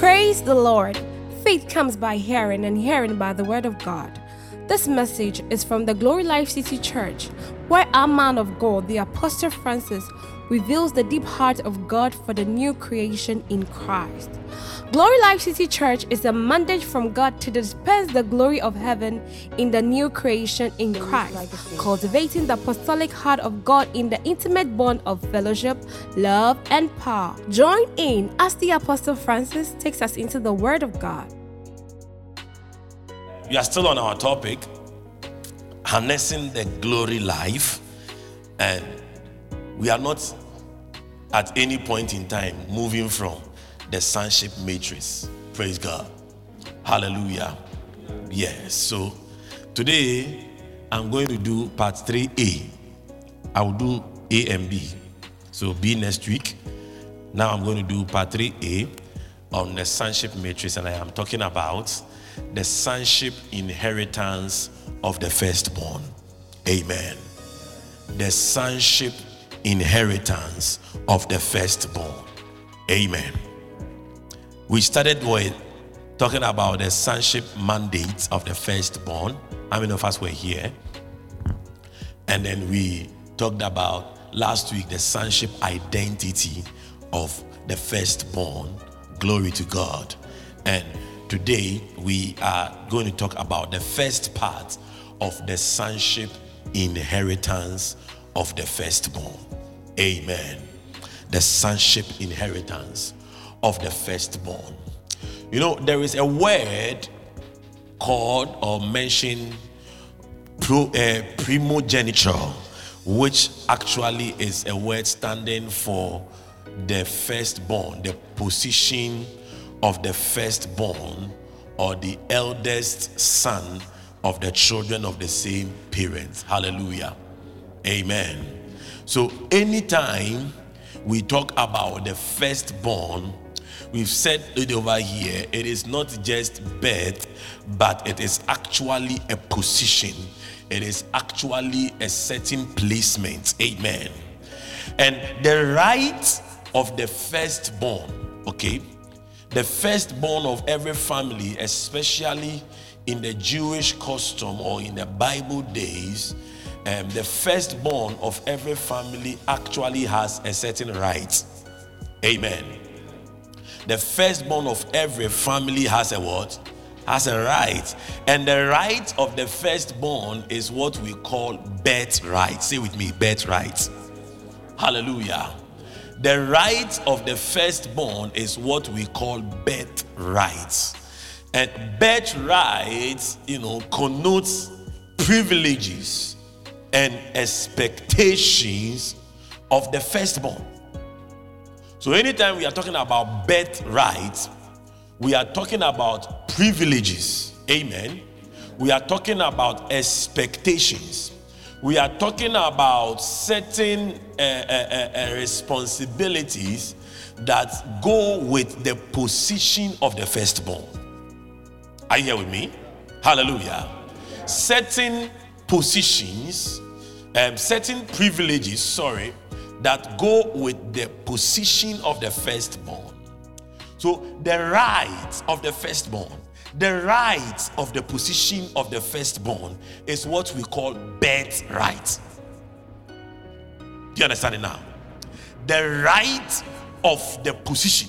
Praise the Lord. Faith comes by hearing, and hearing by the word of God. This message is from the Glory Life City Church, where our man of God, the Apostle Francis, reveals the deep heart of God for the new creation in Christ. Glory Life City Church is a mandate from God to dispense the glory of heaven in the new creation in Christ, cultivating the apostolic heart of God in the intimate bond of fellowship, love, and power. Join in as the Apostle Francis takes us into the Word of God. We are still on our topic, harnessing the glory life, and we are not at any point in time moving from the sonship matrix. Praise God. Hallelujah. Yes. So today I'm going to do part 3A. I will do A and B. So B next week. Now I'm going to do part 3A on the sonship matrix, and I am talking about the sonship inheritance of the firstborn. Amen. The sonship inheritance of the firstborn. Amen. We started with talking about the sonship mandate of the firstborn. How many of us were here? And then we talked about last week the sonship identity of the firstborn. Glory to God. And today we are going to talk about the first part of the sonship inheritance of the firstborn. Amen. The sonship inheritance of the firstborn. You know, there is a word called or mentioned pro, uh, primogeniture, which actually is a word standing for the firstborn, the position of the firstborn or the eldest son of the children of the same parents. Hallelujah. Amen. So, anytime we talk about the firstborn, we've said it over here, it is not just birth, but it is actually a position, it is actually a certain placement. Amen. And the right of the firstborn, okay, the firstborn of every family, especially in the Jewish custom or in the Bible days, um, the firstborn of every family actually has a certain right. Amen. The firstborn of every family has a what? Has a right. And the right of the firstborn is what we call birthright. Say with me, birthright. Hallelujah. The right of the firstborn is what we call birthright. And birthright, you know, connotes privileges and expectations of the firstborn. So, anytime we are talking about birthright, we are talking about privileges. Amen. We are talking about expectations. We are talking about certain uh, uh, uh, responsibilities that go with the position of the firstborn. Are you here with me? Hallelujah. Certain positions, um, certain privileges, sorry, that go with the position of the firstborn. So, the rights of the firstborn, the rights of the position of the firstborn is what we call birthright. Do you understand it now? The right of the position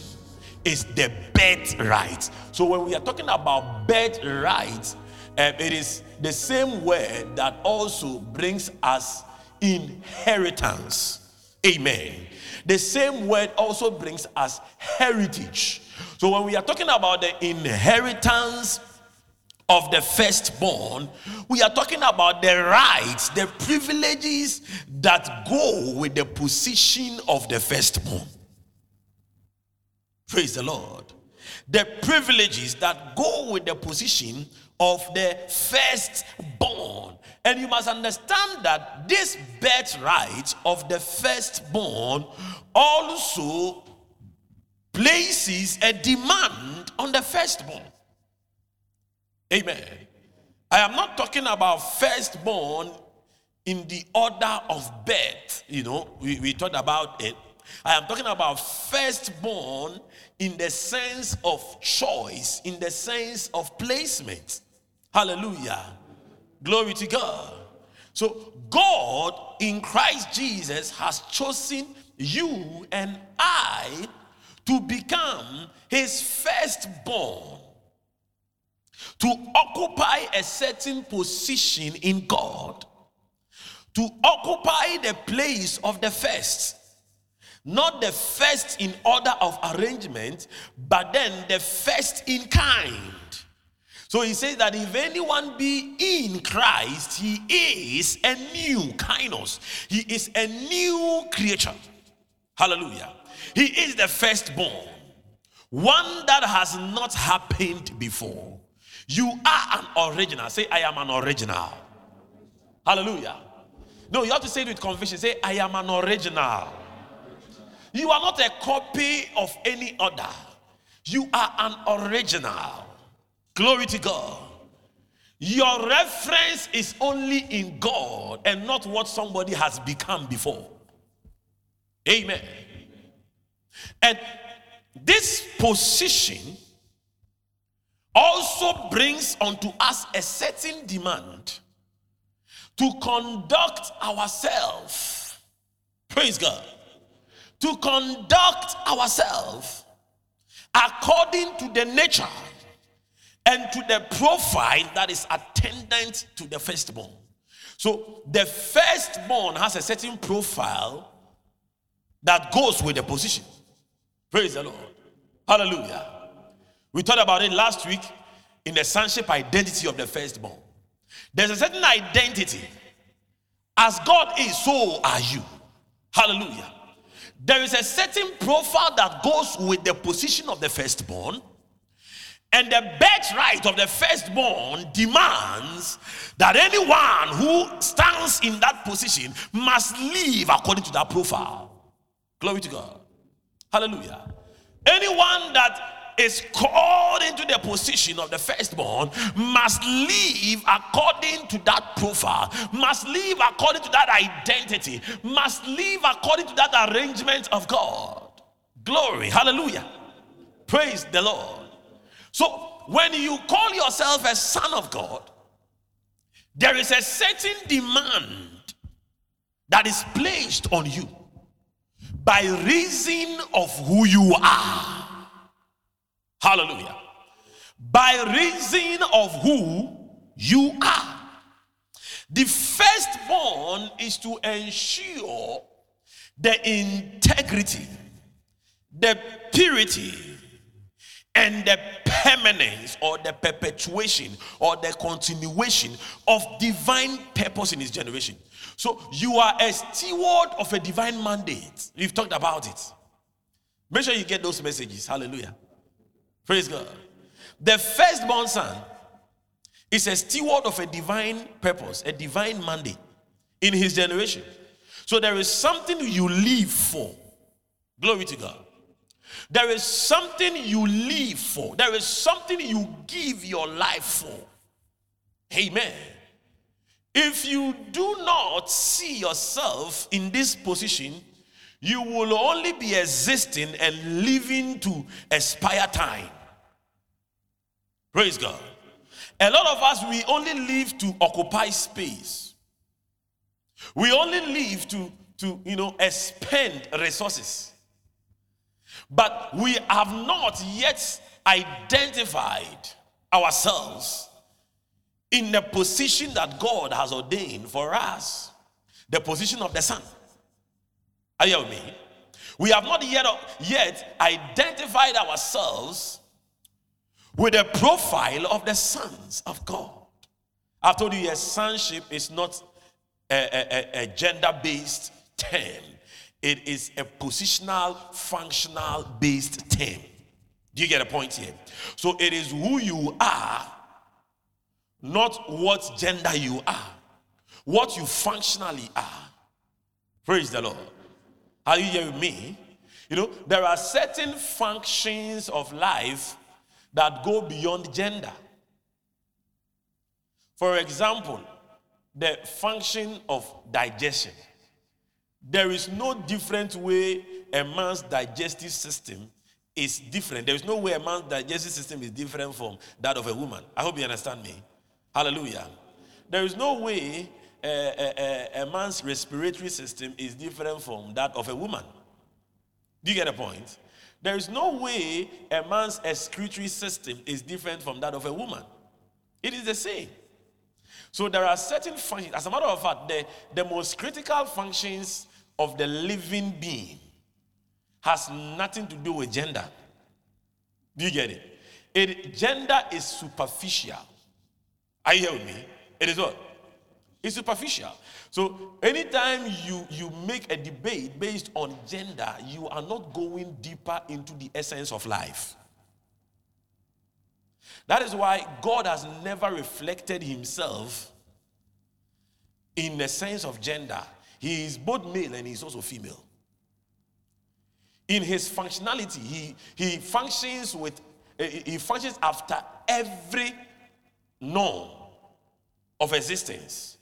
is the birthright. So, when we are talking about birthright, um, it is the same word that also brings us inheritance. Amen. The same word also brings us heritage. So when we are talking about the inheritance of the firstborn, we are talking about the rights, the privileges that go with the position of the firstborn. Praise the Lord. The privileges that go with the position of the firstborn. And you must understand that this birthright of the firstborn also places a demand on the firstborn. Amen. I am not talking about firstborn in the order of birth. You know, we, we talked about it. I am talking about firstborn in the sense of choice, in the sense of placement. Hallelujah. Glory to God. So, God in Christ Jesus has chosen you and I to become his firstborn, to occupy a certain position in God, to occupy the place of the first. Not the first in order of arrangement, but then the first in kind. So he says that if anyone be in Christ, he is a new kainos. He is a new creature. Hallelujah. He is the firstborn, one that has not happened before. You are an original. Say, I am an original. Hallelujah. No, you have to say it with conviction. Say, I am an original. You are not a copy of any other. You are an original. Glory to God. Your reference is only in God and not what somebody has become before. Amen. And this position also brings unto us a certain demand to conduct ourselves. Praise God. To conduct ourselves according to the nature and to the profile that is attendant to the firstborn. So the firstborn has a certain profile that goes with the position. Praise the Lord. Hallelujah. We talked about it last week in the sonship identity of the firstborn. There's a certain identity. As God is, so are you. Hallelujah. There is a certain profile that goes with the position of the firstborn. And the birthright of the firstborn demands that anyone who stands in that position must live according to that profile. Glory to God. Hallelujah. Anyone that is called into the position of the firstborn must live according to that profile, must live according to that identity, must live according to that arrangement of God. Glory, hallelujah. Praise the Lord. So, when you call yourself a son of God, there is a certain demand that is placed on you by reason of who you are. Hallelujah. By reason of who you are. The firstborn is to ensure the integrity, the purity, and the permanence or the perpetuation or the continuation of divine purpose in his generation. So you are a steward of a divine mandate. We've talked about it. Make sure you get those messages. Hallelujah. Praise God. The firstborn son is a steward of a divine purpose, a divine mandate in his generation. So there is something you live for. Glory to God. There is something you live for. There is something you give your life for. Amen. If you do not see yourself in this position, you will only be existing and living to expire time. Praise God. A lot of us, we only live to occupy space. We only live to, to you know, expend resources. But we have not yet identified ourselves in the position that God has ordained for us the position of the Son. Are you with me? We have not yet, yet identified ourselves with the profile of the sons of God. I've told you, yes, sonship is not a, a, a gender based term, it is a positional, functional based term. Do you get a point here? So it is who you are not what gender you are, what you functionally are. Praise the Lord. Are you hearing me? You know, there are certain functions of life that go beyond gender. For example, the function of digestion. There is no different way a man's digestive system is different. There is no way a man's digestive system is different from that of a woman. I hope you understand me. Hallelujah. There is no way a, a, a, man's respiratory system is different from that of a woman. Do you get a point? There is no way a man's excretory system is different from that of a woman. It is the same. So there are certain functions. As a matter of fact, the, the most critical functions of the living being has nothing to do with gender. Do you get it? it gender is superficial. Are you here with me? It is what? It's superficial. So anytime you, you make a debate based on gender, you are not going deeper into the essence of life. That is why God has never reflected himself in the sense of gender. He is both male and he's also female. In his functionality, he, he functions with he functions after every norm of existence.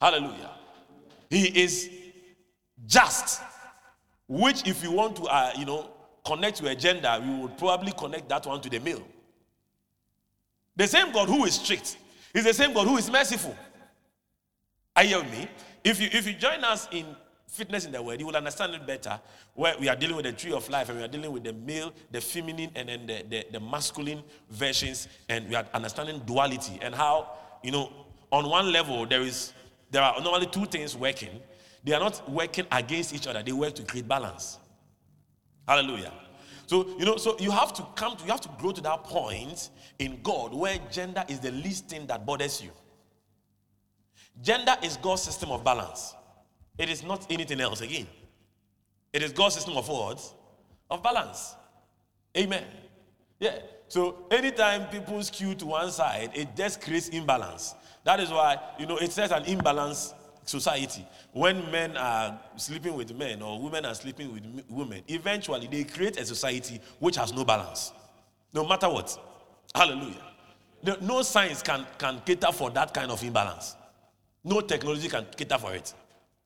Hallelujah. He is just, which if you want to, uh, you know, connect to a gender, we would probably connect that one to the male. The same God who is strict is the same God who is merciful. Are you with me? If you if you join us in fitness in the word, you will understand it better. Where we are dealing with the tree of life and we are dealing with the male, the feminine, and then the, the, the masculine versions, and we are understanding duality and how, you know, on one level there is there are normally two things working. They are not working against each other, they work to create balance. Hallelujah. So, you know, so you have to come to, you have to grow to that point in God where gender is the least thing that bothers you. Gender is God's system of balance. It is not anything else again. It is God's system of words Of balance. Amen. Yeah. So anytime people skew to one side, it just creates imbalance. That is why, you know, it says an imbalance society. When men are sleeping with men or women are sleeping with women, eventually they create a society which has no balance. No matter what. Hallelujah. No science can, can cater for that kind of imbalance. No technology can cater for it.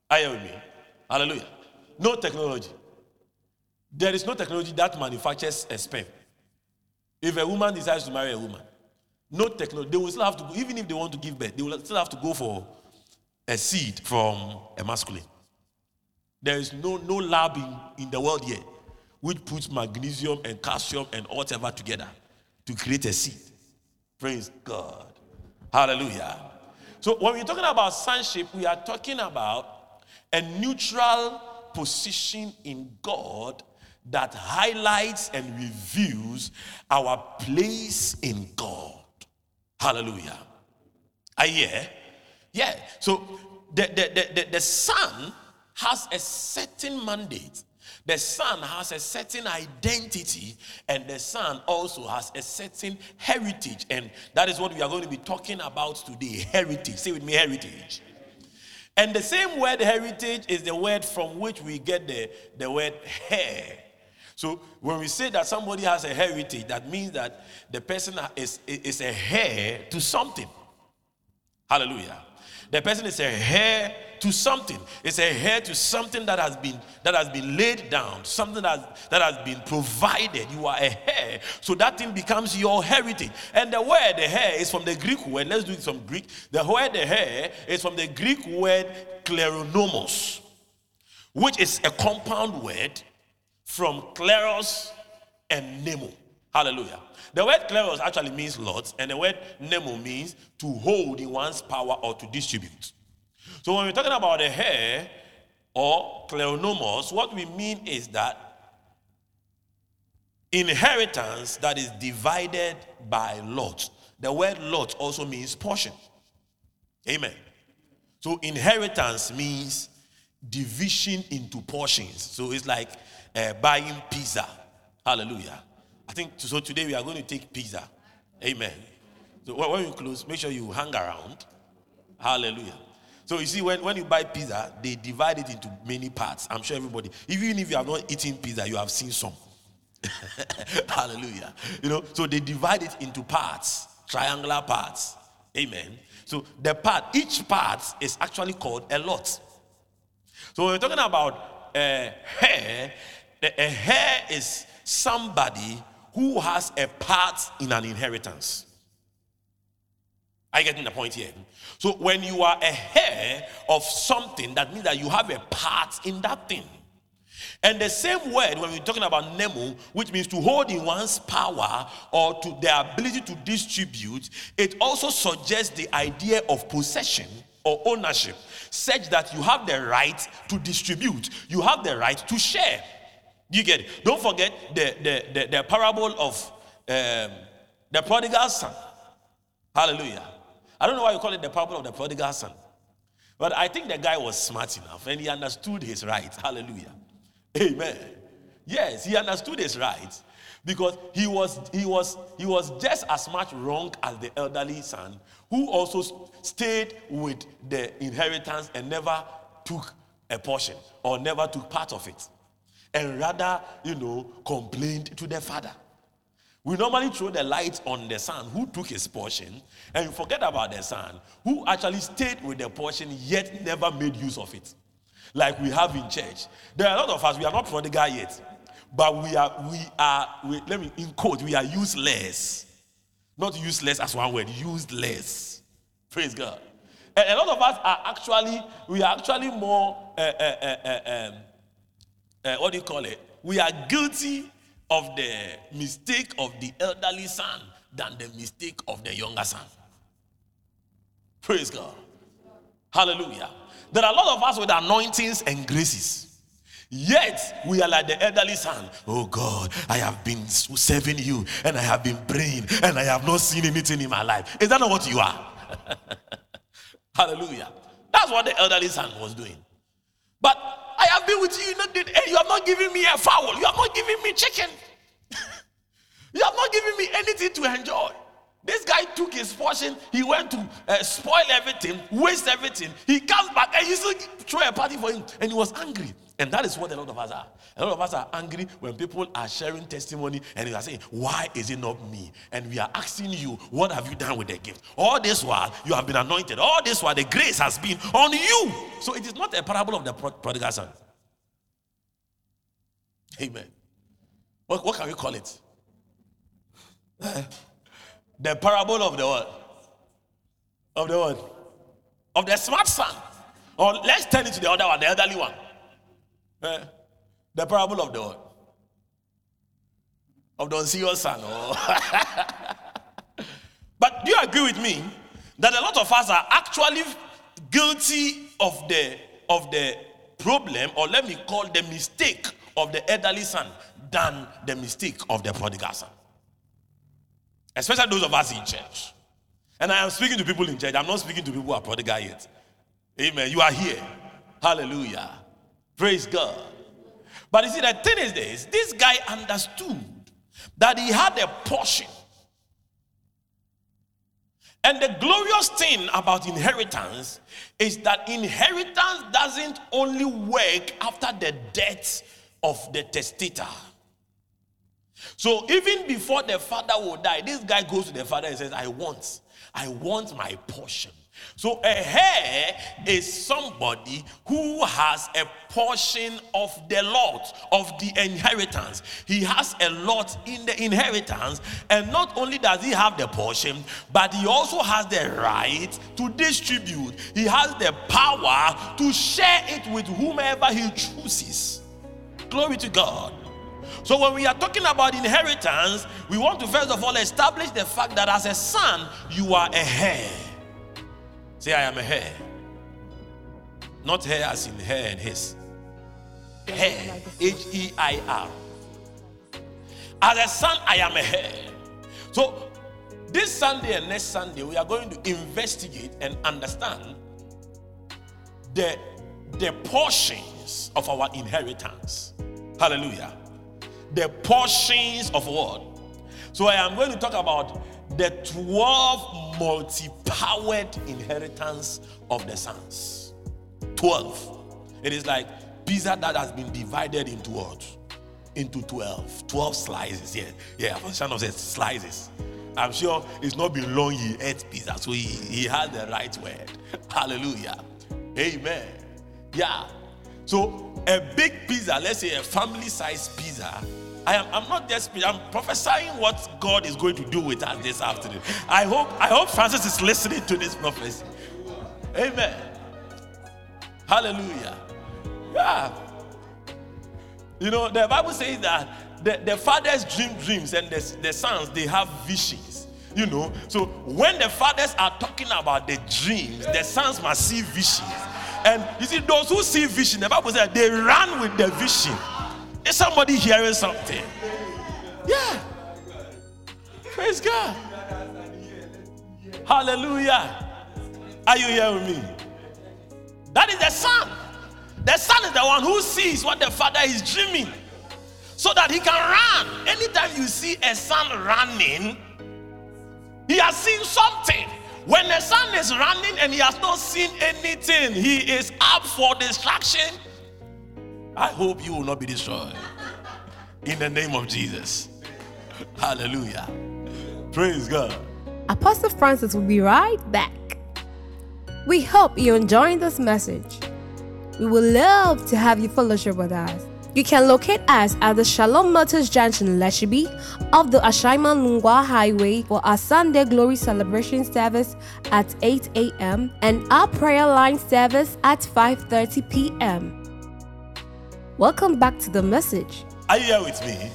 Are you with me? Hallelujah. No technology. There is no technology that manufactures a sperm. If a woman decides to marry a woman, no technology. They will still have to go, even if they want to give birth, they will still have to go for a seed from a masculine. There is no, no lab in, in the world yet which puts magnesium and calcium and whatever together to create a seed. Praise God. Hallelujah. So when we're talking about sonship, we are talking about a neutral position in God that highlights and reveals our place in God. Hallelujah. Are you here? Yeah. So the, the, the, the, the son has a certain mandate. The son has a certain identity, and the son also has a certain heritage. And that is what we are going to be talking about today heritage. Say with me, heritage. And the same word heritage is the word from which we get the, the word hair. So when we say that somebody has a heritage, that means that the person is, is a heir to something. Hallelujah. The person is a heir to something. It's a heir to something that has been that has been laid down, something that, that has been provided. You are a heir. So that thing becomes your heritage. And the word the heir is from the Greek word. Let's do it from Greek. The word the heir is from the Greek word kleronomos, which is a compound word from kleros and nemo. Hallelujah. The word kleros actually means lots, and the word nemo means to hold in one's power or to distribute. So when we're talking about the hair or kleronomos, what we mean is that inheritance that is divided by lot. The word lot also means portion. Amen. So inheritance means division into portions. So it's like uh, buying pizza. Hallelujah. I think so. Today we are going to take pizza. Amen. So when you close, make sure you hang around. Hallelujah. So you see, when, when you buy pizza, they divide it into many parts. I'm sure everybody, even if you have not eaten pizza, you have seen some. Hallelujah. You know, so they divide it into parts, triangular parts. Amen. So the part, each part is actually called a lot. So we're talking about uh, hair, a heir is somebody who has a part in an inheritance. Are you getting the point here? So when you are a heir of something, that means that you have a part in that thing. And the same word, when we're talking about nemo, which means to hold in one's power or to the ability to distribute, it also suggests the idea of possession or ownership, such that you have the right to distribute, you have the right to share. You get it? Don't forget the, the, the, the parable of um, the prodigal son. Hallelujah. I don't know why you call it the parable of the prodigal son. But I think the guy was smart enough and he understood his rights. Hallelujah. Amen. Yes, he understood his rights because he was he was he was just as much wrong as the elderly son who also stayed with the inheritance and never took a portion or never took part of it and rather you know complained to the father we normally throw the light on the son who took his portion and forget about the son who actually stayed with the portion yet never made use of it like we have in church. There are a lot of us, we are not prodigal yet, but we are, we are, we, let me in quote, we are useless. Not useless as one word, useless. Praise God. And a lot of us are actually, we are actually more, uh, uh, uh, what do you call it? We are guilty of the mistake of the elderly son than the mistake of the younger son. Praise God. Hallelujah. There are a lot of us with anointings and graces. Yet we are like the elderly son. Oh God, I have been serving you and I have been praying and I have not seen anything in my life. Is that not what you are? Hallelujah. That's what the elderly son was doing. But I have been with you, and you have not given me a fowl. You have not given me chicken. you have not given me anything to enjoy. This guy took his portion, he went to uh, spoil everything, waste everything. He comes back and he still throw a party for him, and he was angry. And that is what a lot of us are. A lot of us are angry when people are sharing testimony and they are saying, Why is it not me? And we are asking you, What have you done with the gift? All this while you have been anointed, all this while the grace has been on you. So it is not a parable of the prodigal son. Amen. What, what can we call it? The parable of the what? Of the what? Of the smart son. Or let's turn it to the other one, the elderly one. Eh? The parable of the? Of the unserious son. Oh. but do you agree with me that a lot of us are actually guilty of the of the problem, or let me call the mistake of the elderly son than the mistake of the prodigal son? Especially those of us in church. And I am speaking to people in church. I'm not speaking to people who are prodigal yet. Amen. You are here. Hallelujah. Praise God. But you see, the thing is this this guy understood that he had a portion. And the glorious thing about inheritance is that inheritance doesn't only work after the death of the testator. So even before the father will die, this guy goes to the father and says, I want, I want my portion. So a heir is somebody who has a portion of the lot of the inheritance. He has a lot in the inheritance, and not only does he have the portion, but he also has the right to distribute. He has the power to share it with whomever he chooses. Glory to God. So, when we are talking about inheritance, we want to first of all establish the fact that as a son, you are a heir. Say, I am a heir. Not hair as in hair and his. Heir. H E I R. As a son, I am a heir. So, this Sunday and next Sunday, we are going to investigate and understand the, the portions of our inheritance. Hallelujah the portions of what? So I am going to talk about the 12 multi powered inheritance of the sons. 12. It is like pizza that has been divided into what? Into 12. 12 slices. Yeah, yeah. Of says slices. I'm sure it's not been long he ate pizza, so he, he had the right word. Hallelujah. Amen. Yeah. So a big pizza, let's say a family size pizza, I am I'm not just I'm prophesying what God is going to do with us this afternoon. I hope I hope Francis is listening to this prophecy. Amen. Hallelujah. Yeah. You know, the Bible says that the, the fathers dream dreams and the, the sons they have visions. You know, so when the fathers are talking about the dreams, the sons must see visions. And you see, those who see vision, the Bible says they run with the vision. Is somebody hearing something? Yeah. Praise God. Hallelujah. Are you here with me? That is the son. The son is the one who sees what the father is dreaming so that he can run. Anytime you see a son running, he has seen something. When the son is running and he has not seen anything, he is up for destruction. I hope you will not be destroyed. In the name of Jesus. Hallelujah. Praise God. Apostle Francis will be right back. We hope you're enjoying this message. We would love to have you fellowship with us. You can locate us at the Shalom Motors Junction, Lashibi, off the Ashaiman Lungwa Highway for our Sunday Glory Celebration service at 8 a.m. and our prayer line service at 5:30 p.m. Welcome back to the message. Are you here with me?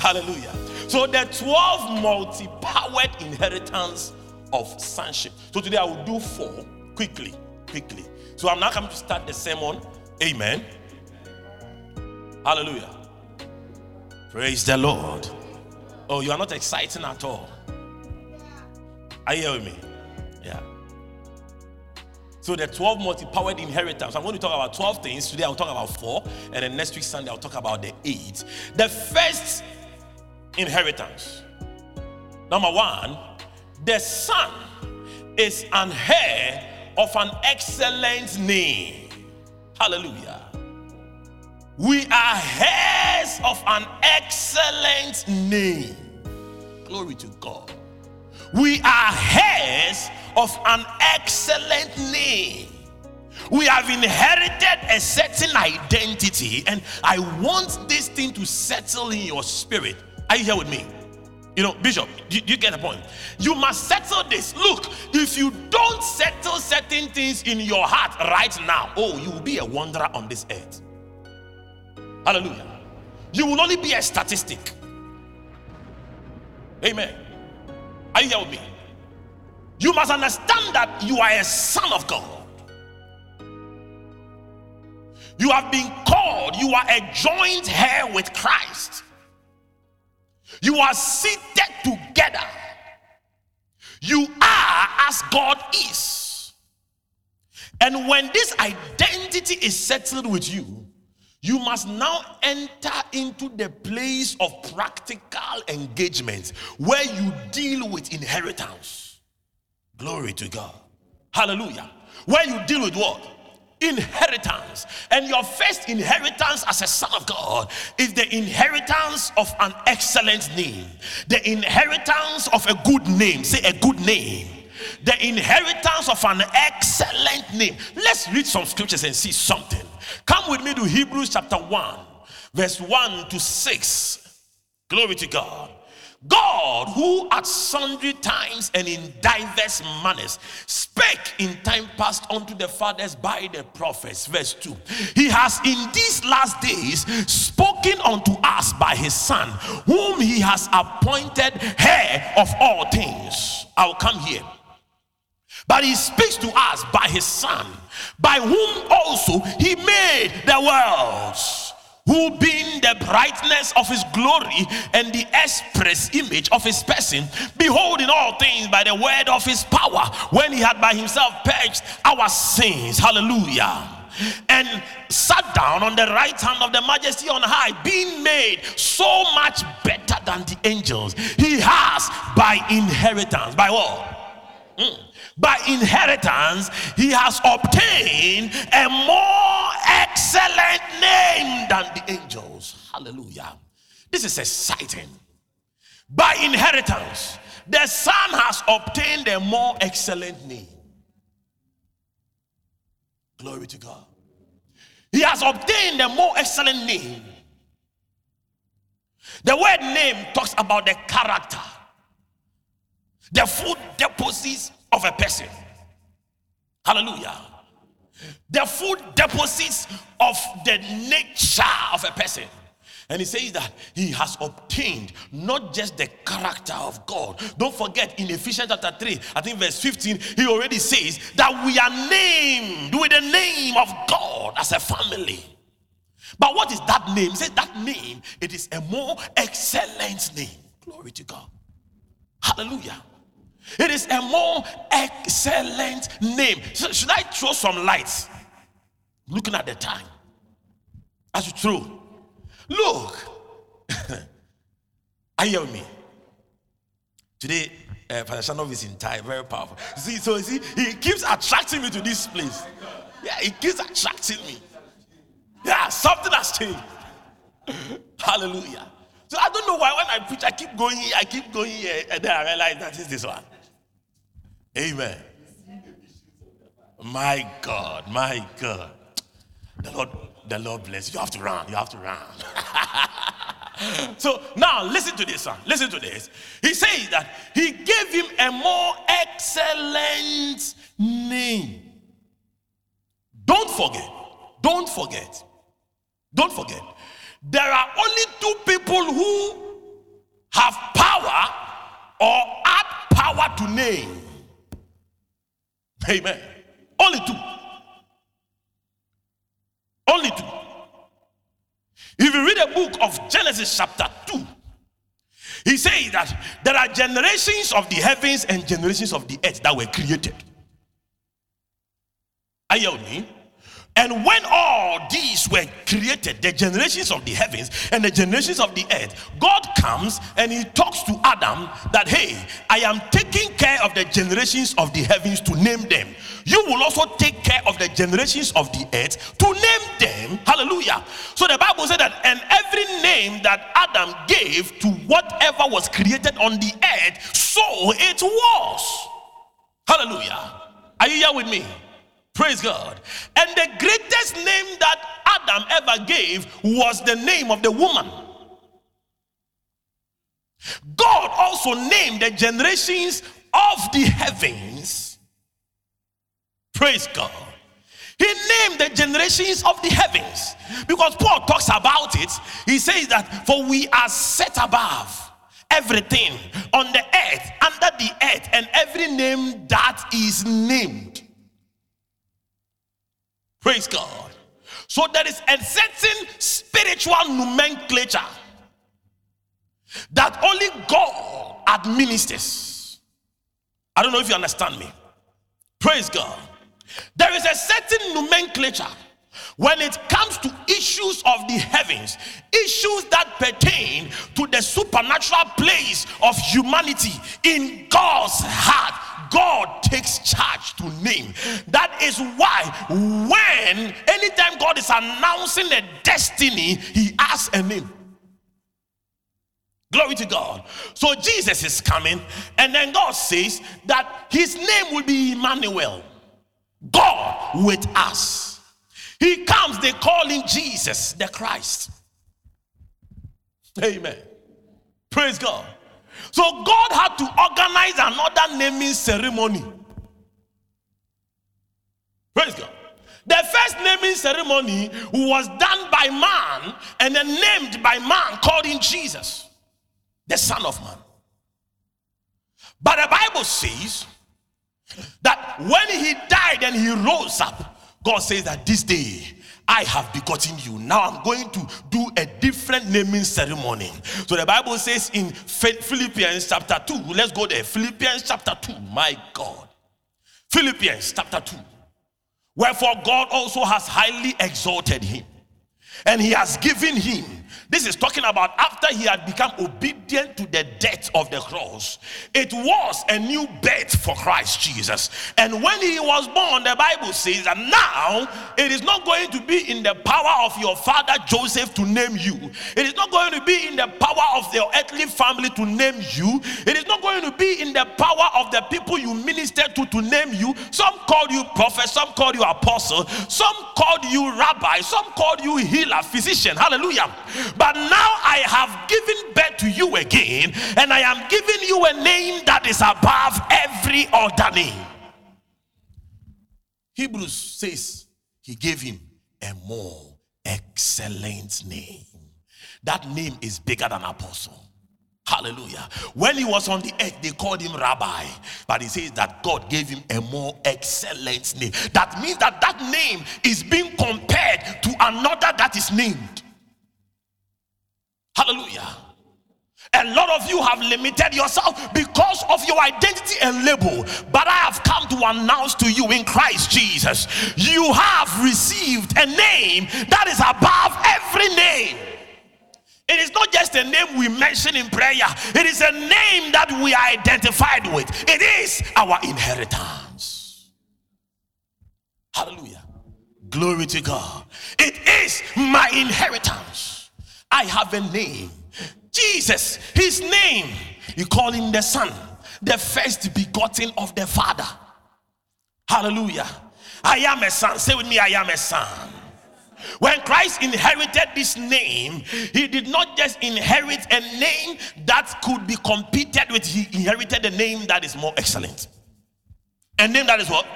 Hallelujah. So the 12 multi-powered inheritance of sonship. So today I will do four quickly, quickly. So I'm now coming to start the sermon. Amen. Hallelujah. Praise the Lord. Oh, you are not exciting at all. Are you here with me? So the 12 multi-powered inheritance. I'm going to talk about 12 things. Today I'll talk about four. And then next week Sunday I'll talk about the eight. The first inheritance. Number one, the son is an heir of an excellent name. Hallelujah. We are heirs of an excellent name. Glory to God. We are heirs of an excellent name. We have inherited a certain identity, and I want this thing to settle in your spirit. Are you here with me? You know, Bishop, you, you, get the point. You must settle this. Look, if you don't settle certain things in your heart right now, oh, you will be a wanderer on this earth. Hallelujah. You will only be a statistic. Amen. Are you here with me? You must understand that you are a son of God. You have been called, you are a joint heir with Christ. You are seated together. You are as God is. And when this identity is settled with you, you must now enter into the place of practical engagement where you deal with inheritance. Glory to God. Hallelujah. Where you deal with what? Inheritance. And your first inheritance as a son of God is the inheritance of an excellent name, the inheritance of a good name. Say a good name the inheritance of an excellent name. Let's read some scriptures and see something. Come with me to Hebrews chapter 1, verse 1 to 6. Glory to God. God, who at sundry times and in diverse manners spake in time past unto the fathers by the prophets. Verse 2 He has in these last days spoken unto us by his Son, whom he has appointed heir of all things. I'll come here. But he speaks to us by his Son, by whom also he made the worlds, who being the brightness of his glory and the express image of his person, beholding all things by the word of his power, when he had by himself purged our sins. Hallelujah and sat down on the right hand of the majesty on high, being made so much better than the angels. He has by inheritance, by what? Mm by inheritance, he has obtained a more excellent name than the angels. Hallelujah. This is exciting. By inheritance, the son has obtained a more excellent name. Glory to God. He has obtained a more excellent name. The word name talks about the character, the full deposits of a person. Hallelujah. The full deposits of the nature of a person. And he says that he has obtained not just the character of God. Don't forget in Ephesians chapter 3, I think verse 15, he already says that we are named with the name of God as a family. But what is that name? He says that name, it is a more excellent name. Glory to God. Hallelujah. It is a more excellent name. So should I throw some lights? Looking at the time. As you throw. Look, are you hearing me? Today, uh, Pastor Shanov is in Thai, very powerful. See, so see, he keeps attracting me to this place. Yeah, he keeps attracting me. Yeah, something has changed. Hallelujah. So I don't know why when I preach, I keep going here, I keep going here, and then I realize that is this one. Amen. My God, my God. The Lord the Lord bless you. You have to run. You have to run. so now listen to this, son. Listen to this. He says that he gave him a more excellent name. Don't forget. Don't forget. Don't forget. There are only two people who have power or add power to name. Amen. Only two. Only two. If you read the book of Genesis, chapter 2, he says that there are generations of the heavens and generations of the earth that were created. Are you me? And when all these were created, the generations of the heavens and the generations of the earth, God comes and He talks to Adam that, hey, I am taking care of the generations of the heavens to name them. You will also take care of the generations of the earth to name them. Hallelujah. So the Bible said that, and every name that Adam gave to whatever was created on the earth, so it was. Hallelujah. Are you here with me? Praise God. And the greatest name that Adam ever gave was the name of the woman. God also named the generations of the heavens. Praise God. He named the generations of the heavens because Paul talks about it. He says that for we are set above everything on the earth, under the earth, and every name that is named. Praise God. So there is a certain spiritual nomenclature that only God administers. I don't know if you understand me. Praise God. There is a certain nomenclature when it comes to issues of the heavens, issues that pertain to the supernatural place of humanity in God's heart God takes charge to name. That is why when anytime God is announcing a destiny, he asks a name. Glory to God. So Jesus is coming, and then God says that his name will be Emmanuel. God with us. He comes, they call him Jesus, the Christ. Amen. Praise God. So God had to organize another naming ceremony. Praise God. The first naming ceremony was done by man and then named by man, him Jesus, the Son of Man. But the Bible says that when he died and he rose up, God says that this day I have begotten you. Now I'm going to do a different naming ceremony. So the Bible says in Philippians chapter 2, let's go there. Philippians chapter 2, my God. Philippians chapter 2. Wherefore God also has highly exalted him, and he has given him this is talking about after he had become obedient to the death of the cross. It was a new birth for Christ Jesus. And when he was born, the Bible says that now it is not going to be in the power of your father Joseph to name you. It is not going to be in the power of your earthly family to name you. It is not going to be in the power of the people you minister limited to to name you. Some called you prophet, some called you apostle, some called you rabbi, some called you healer, physician. Hallelujah. But now I have given birth to you again, and I am giving you a name that is above every other name. Hebrews says he gave him a more excellent name. That name is bigger than apostle. Hallelujah. When he was on the earth, they called him rabbi. But he says that God gave him a more excellent name. That means that that name is being compared to another that is named. Hallelujah. A lot of you have limited yourself because of your identity and label. But I have come to announce to you in Christ Jesus, you have received a name that is above every name. It is not just a name we mention in prayer, it is a name that we are identified with. It is our inheritance. Hallelujah. Glory to God. It is my inheritance. I have a name. Jesus, his name, you call him the Son, the first begotten of the Father. Hallelujah. I am a son. Say with me, I am a son. When Christ inherited this name, he did not just inherit a name that could be competed with, he inherited a name that is more excellent. A name that is what?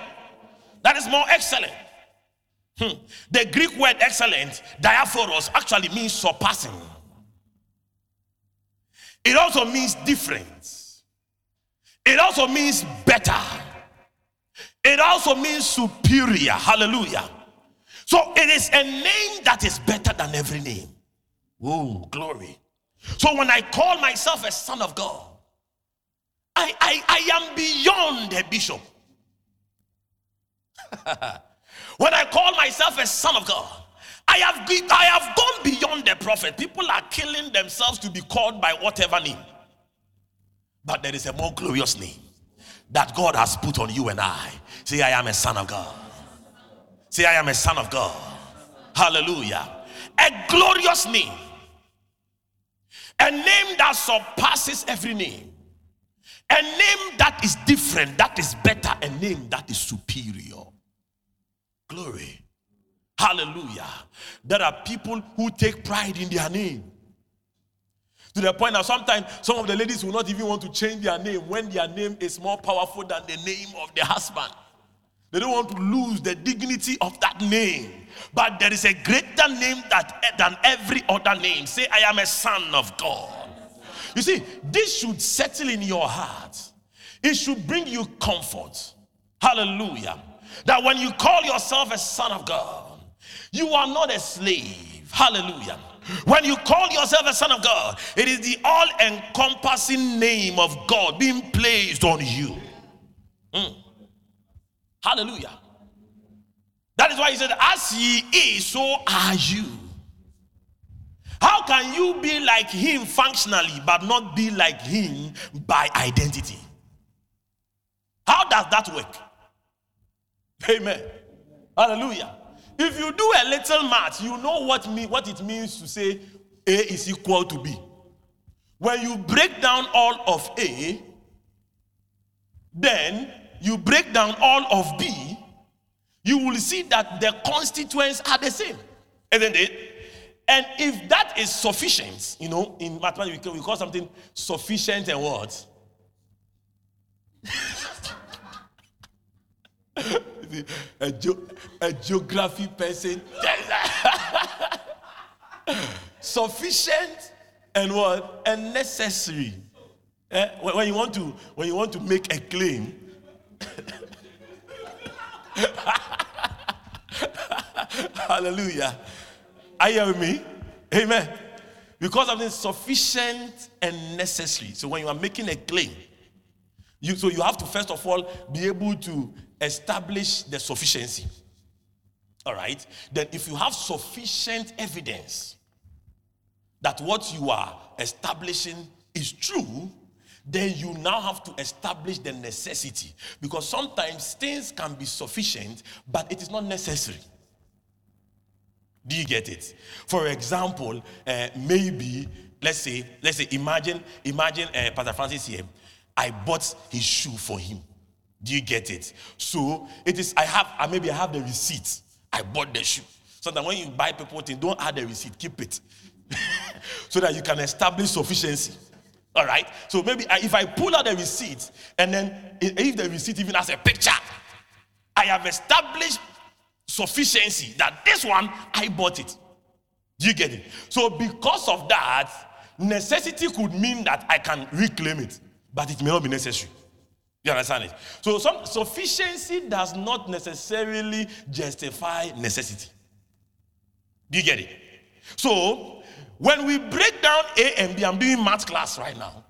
That is more excellent. Hmm. The Greek word excellent, diaphoros, actually means surpassing. It also means different. It also means better. It also means superior. Hallelujah. So it is a name that is better than every name. Oh, glory. So when I call myself a son of God, I, I, I am beyond a bishop. when I call myself a son of God, I have, I have gone beyond the prophet. People are killing themselves to be called by whatever name. But there is a more glorious name that God has put on you and I. Say, I am a son of God. Say, I am a son of God. Hallelujah. A glorious name. A name that surpasses every name. A name that is different, that is better, a name that is superior. Glory. Hallelujah. There are people who take pride in their name. To the point that sometimes some of the ladies will not even want to change their name when their name is more powerful than the name of their husband. They don't want to lose the dignity of that name. But there is a greater name that, than every other name. Say, I am a son of God. You see, this should settle in your heart. It should bring you comfort. Hallelujah. That when you call yourself a son of God, you are not a slave. Hallelujah. When you call yourself a son of God, it is the all encompassing name of God being placed on you. Mm. Hallelujah. That is why he said, As he is, so are you. How can you be like him functionally, but not be like him by identity? How does that work? Amen. Hallelujah. If you do a little math, you know what, me, what it means to say A is equal to B. When you break down all of A, then you break down all of B, you will see that the constituents are the same, isn't it? And if that is sufficient, you know, in mathematics we call something sufficient and what? a, ge- a geography person. sufficient and what? And necessary. Eh? When you want to when you want to make a claim, Hallelujah. Are you with me? Amen. Because of this sufficient and necessary. So when you are making a claim, you so you have to first of all be able to establish the sufficiency. All right. Then if you have sufficient evidence that what you are establishing is true, then you now have to establish the necessity because sometimes things can be sufficient but it is not necessary do you get it for example uh, maybe let's say let's say imagine imagine uh, pastor francis here i bought his shoe for him Do you get it? So it is. I have. I maybe I have the receipt. I bought the shoe. So that when you buy people things, don't add the receipt. Keep it, so that you can establish sufficiency. All right. So maybe if I pull out the receipt and then if the receipt even has a picture, I have established sufficiency that this one I bought it. Do you get it? So because of that, necessity could mean that I can reclaim it, but it may not be necessary. You understand it? So some sufficiency does not necessarily justify necessity. Do you get it? So when we break down A and B, I'm doing math class right now.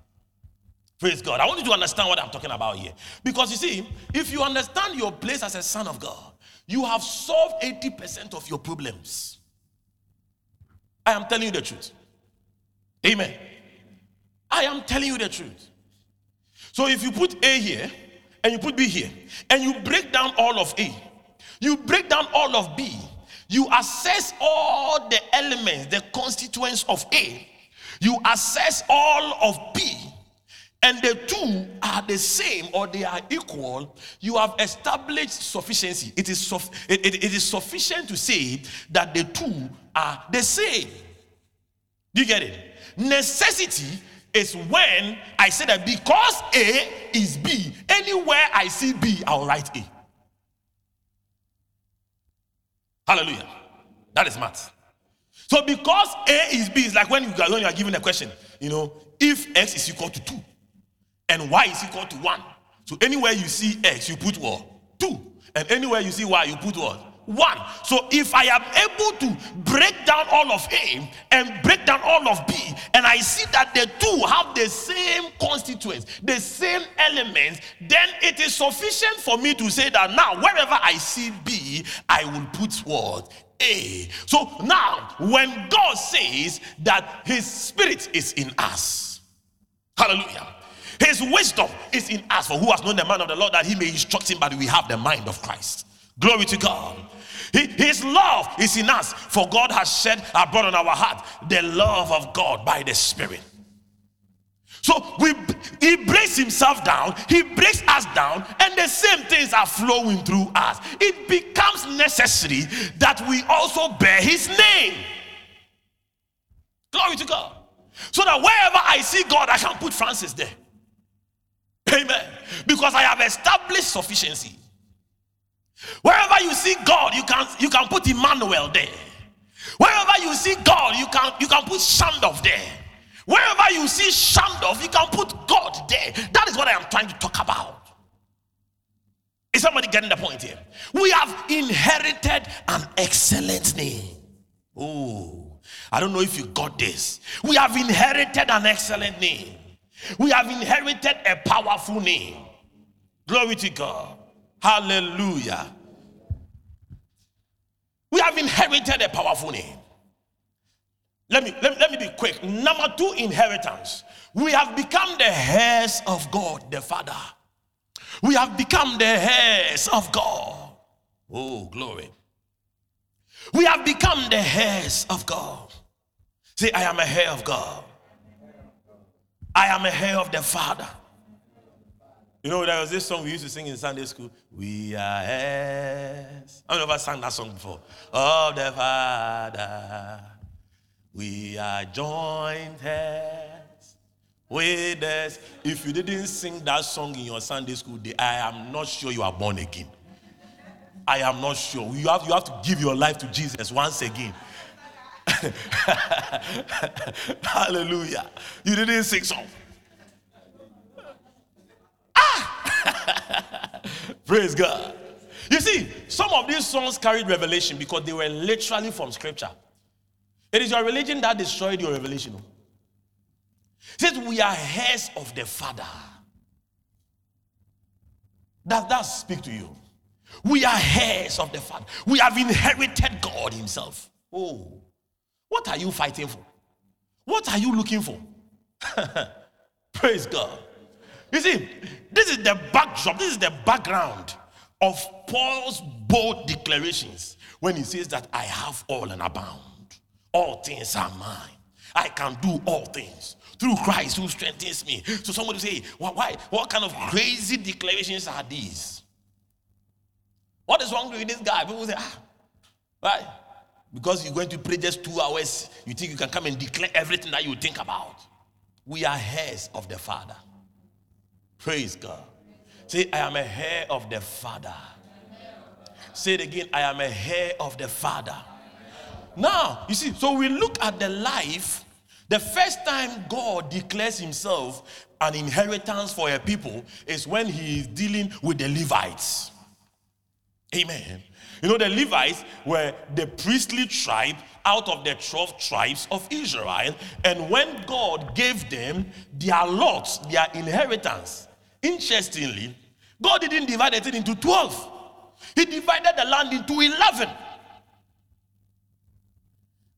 Praise God. I want you to understand what I'm talking about here. Because you see, if you understand your place as a son of God, you have solved 80% of your problems. I am telling you the truth. Amen. I am telling you the truth. So if you put A here and you put B here and you break down all of A, you break down all of B, you assess all the elements, the constituents of A, you assess all of B, and the two are the same or they are equal, you have established sufficiency. It is, suf- it, it, it is sufficient to say that the two are the same. Do you get it? Necessity is when I say that because A is B, anywhere I see B, I'll write A. Hallelujah. That is math. So because A is B, it's like when you when you are given a question, you know, if X is equal to 2 and Y is equal to 1. So anywhere you see X, you put what? 2. And anywhere you see Y, you put what? One. So if I am able to break down all of A and break down all of B, and I see that the two have the same constituents, the same elements, then it is sufficient for me to say that now wherever I see B, I will put what? A. So now, when God says that His Spirit is in us, hallelujah. His wisdom is in us. For who has known the mind of the Lord that he may instruct him, but we have the mind of Christ. Glory to God. His love is in us, for God has shed abroad on our heart the love of God by the Spirit. So we, he breaks himself down, he breaks us down, and the same things are flowing through us. It becomes necessary that we also bear his name. Glory to God. So that wherever I see God, I can put Francis there. Amen. Because I have established sufficiency. Wherever you see God, you can you can put Emmanuel there. Wherever you see God, you can you can put Shandov there. Wherever you see Shandov, you can put God there. That is what I am trying to talk about. Is somebody getting the point here? We have inherited an excellent name. Oh, I don't know if you got this. We have inherited an excellent name. We have inherited a powerful name. Glory to God. Hallelujah. We have inherited a powerful name. Let me, let, let me be quick. Number two, inheritance. We have become the heirs of God, the Father. We have become the heirs of God. Oh, glory. We have become the heirs of God. Say, I am a heir of God. I am a heir of the Father. You know, there was this song we used to sing in Sunday school. We are heirs. I don't know sang that song before. Of the Father. We are joint heirs with us. If you didn't sing that song in your Sunday school day, I am not sure you are born again. I am not sure. You have, you have to give your life to Jesus once again. Hallelujah. You didn't sing song. Praise God. You see, some of these songs carried revelation because they were literally from scripture. It is your religion that destroyed your revelation. Oh. It says we are heirs of the Father. Does that speak to you? We are heirs of the Father. We have inherited God Himself. Oh, what are you fighting for? What are you looking for? Praise God. You see, this is the backdrop, this is the background of Paul's bold declarations when he says that I have all and abound. All things are mine. I can do all things through Christ who strengthens me. So somebody say, why, what kind of crazy declarations are these? What is wrong with this guy? People say, ah, right? Because you're going to pray just two hours, you think you can come and declare everything that you think about. We are heirs of the Father. Praise God. Say, I am a heir of the Father. Say it again, I am a heir of the Father. Now, you see, so we look at the life. The first time God declares himself an inheritance for a people is when he is dealing with the Levites. Amen. You know, the Levites were the priestly tribe out of the 12 tribes of Israel. And when God gave them their lots, their inheritance, interestingly, God didn't divide it into 12, He divided the land into 11.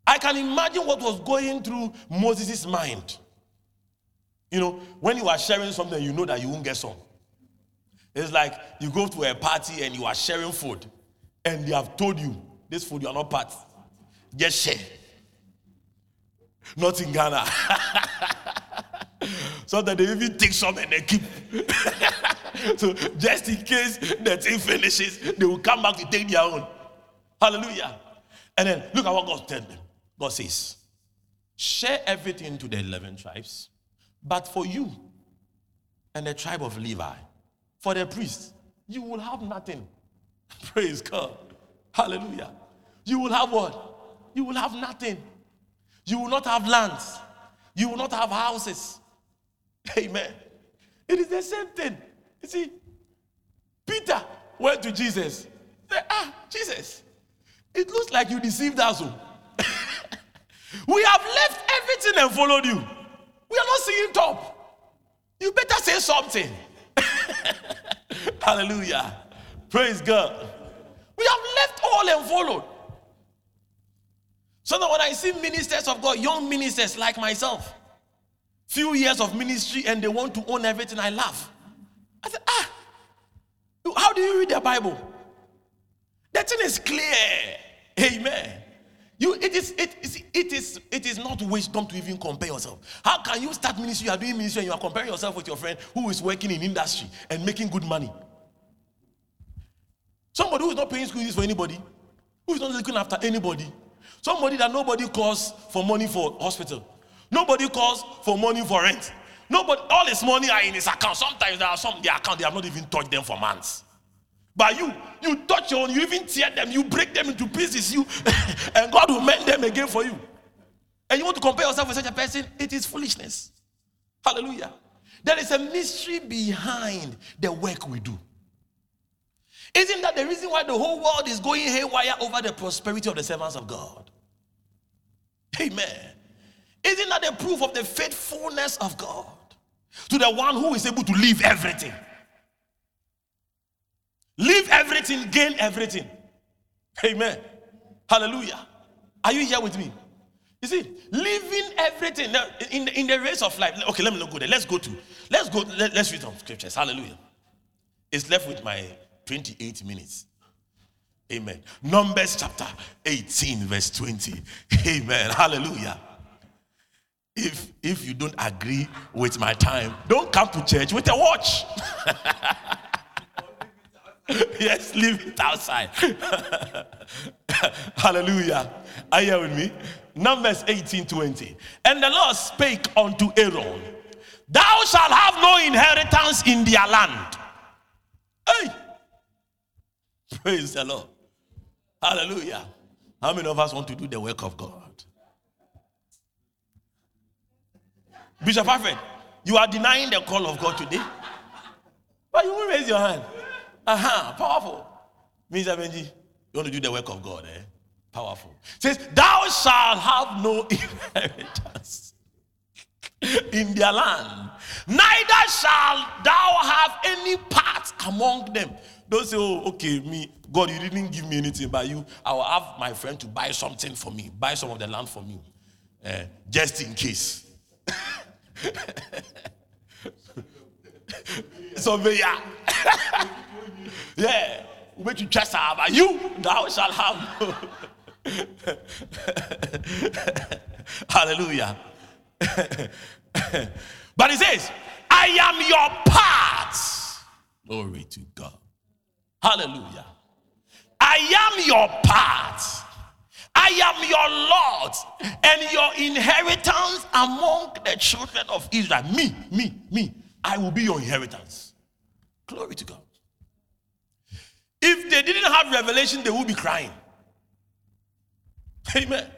I can imagine what was going through Moses' mind. You know, when you are sharing something, you know that you won't get some. It's like you go to a party and you are sharing food, and they have told you this food you are not part. Just share. Not in Ghana. so that they even take some and they keep. so just in case the thing finishes, they will come back to take their own. Hallelujah. And then look at what God told them. God says, share everything to the 11 tribes, but for you and the tribe of Levi, for the priests, you will have nothing. Praise God. Hallelujah. You will have what? You will have nothing. You will not have lands. You will not have houses. Amen. It is the same thing. You see, Peter went to Jesus. Said, ah, Jesus, it looks like you deceived us. Oh. we have left everything and followed you. We are not seeing top. You better say something. Hallelujah. Praise God. We have left all and followed. So that when I see ministers of God, young ministers like myself, few years of ministry and they want to own everything, I laugh. I said, ah, how do you read the Bible? That thing is clear. Amen. You, it is, it is, it is, it is not wisdom to even compare yourself. How can you start ministry? You are doing ministry and you are comparing yourself with your friend who is working in industry and making good money. Somebody who is not paying school fees for anybody, who is not looking after anybody. Somebody that nobody calls for money for hospital. Nobody calls for money for rent. Nobody, all his money are in his account. Sometimes there are some the account they have not even touched them for months. But you, you touch your own, you even tear them, you break them into pieces, you and God will mend them again for you. And you want to compare yourself with such a person, it is foolishness. Hallelujah. There is a mystery behind the work we do. Isn't that the reason why the whole world is going haywire over the prosperity of the servants of God? Amen. Isn't that the proof of the faithfulness of God to the one who is able to leave everything? Leave everything, gain everything. Amen. Hallelujah. Are you here with me? You see, leaving everything in the, in the race of life. Okay, let me not go there. Let's go to, let's go, let, us read some scriptures. Hallelujah. It's left with my 28 minutes. Amen. Numbers chapter 18, verse 20. Amen. Hallelujah. If if you don't agree with my time, don't come to church with a watch. yes, leave it outside. Hallelujah. Are you with me? Numbers 18 20. And the Lord spake unto Aaron, Thou shalt have no inheritance in their land. Hey! Praise the Lord. Hallelujah. How many of us want to do the work of God? Bishop Alfred, you are denying the call of God today. But you won't raise your hand. Aha, uh-huh, powerful. Mr. Benji, you want to do the work of God, eh? Powerful. says, Thou shalt have no inheritance in their land, neither shalt thou have any part among them. Don't say, oh, okay, me, God, you didn't give me anything, but you, I will have my friend to buy something for me, buy some of the land for me, uh, just in case. so, yeah. yeah. Which you trust but you, thou shalt have. Hallelujah. but he says, I am your part. Glory to God. Hallelujah. I am your part. I am your Lord and your inheritance among the children of Israel. Me, me, me. I will be your inheritance. Glory to God. If they didn't have revelation, they would be crying. Amen.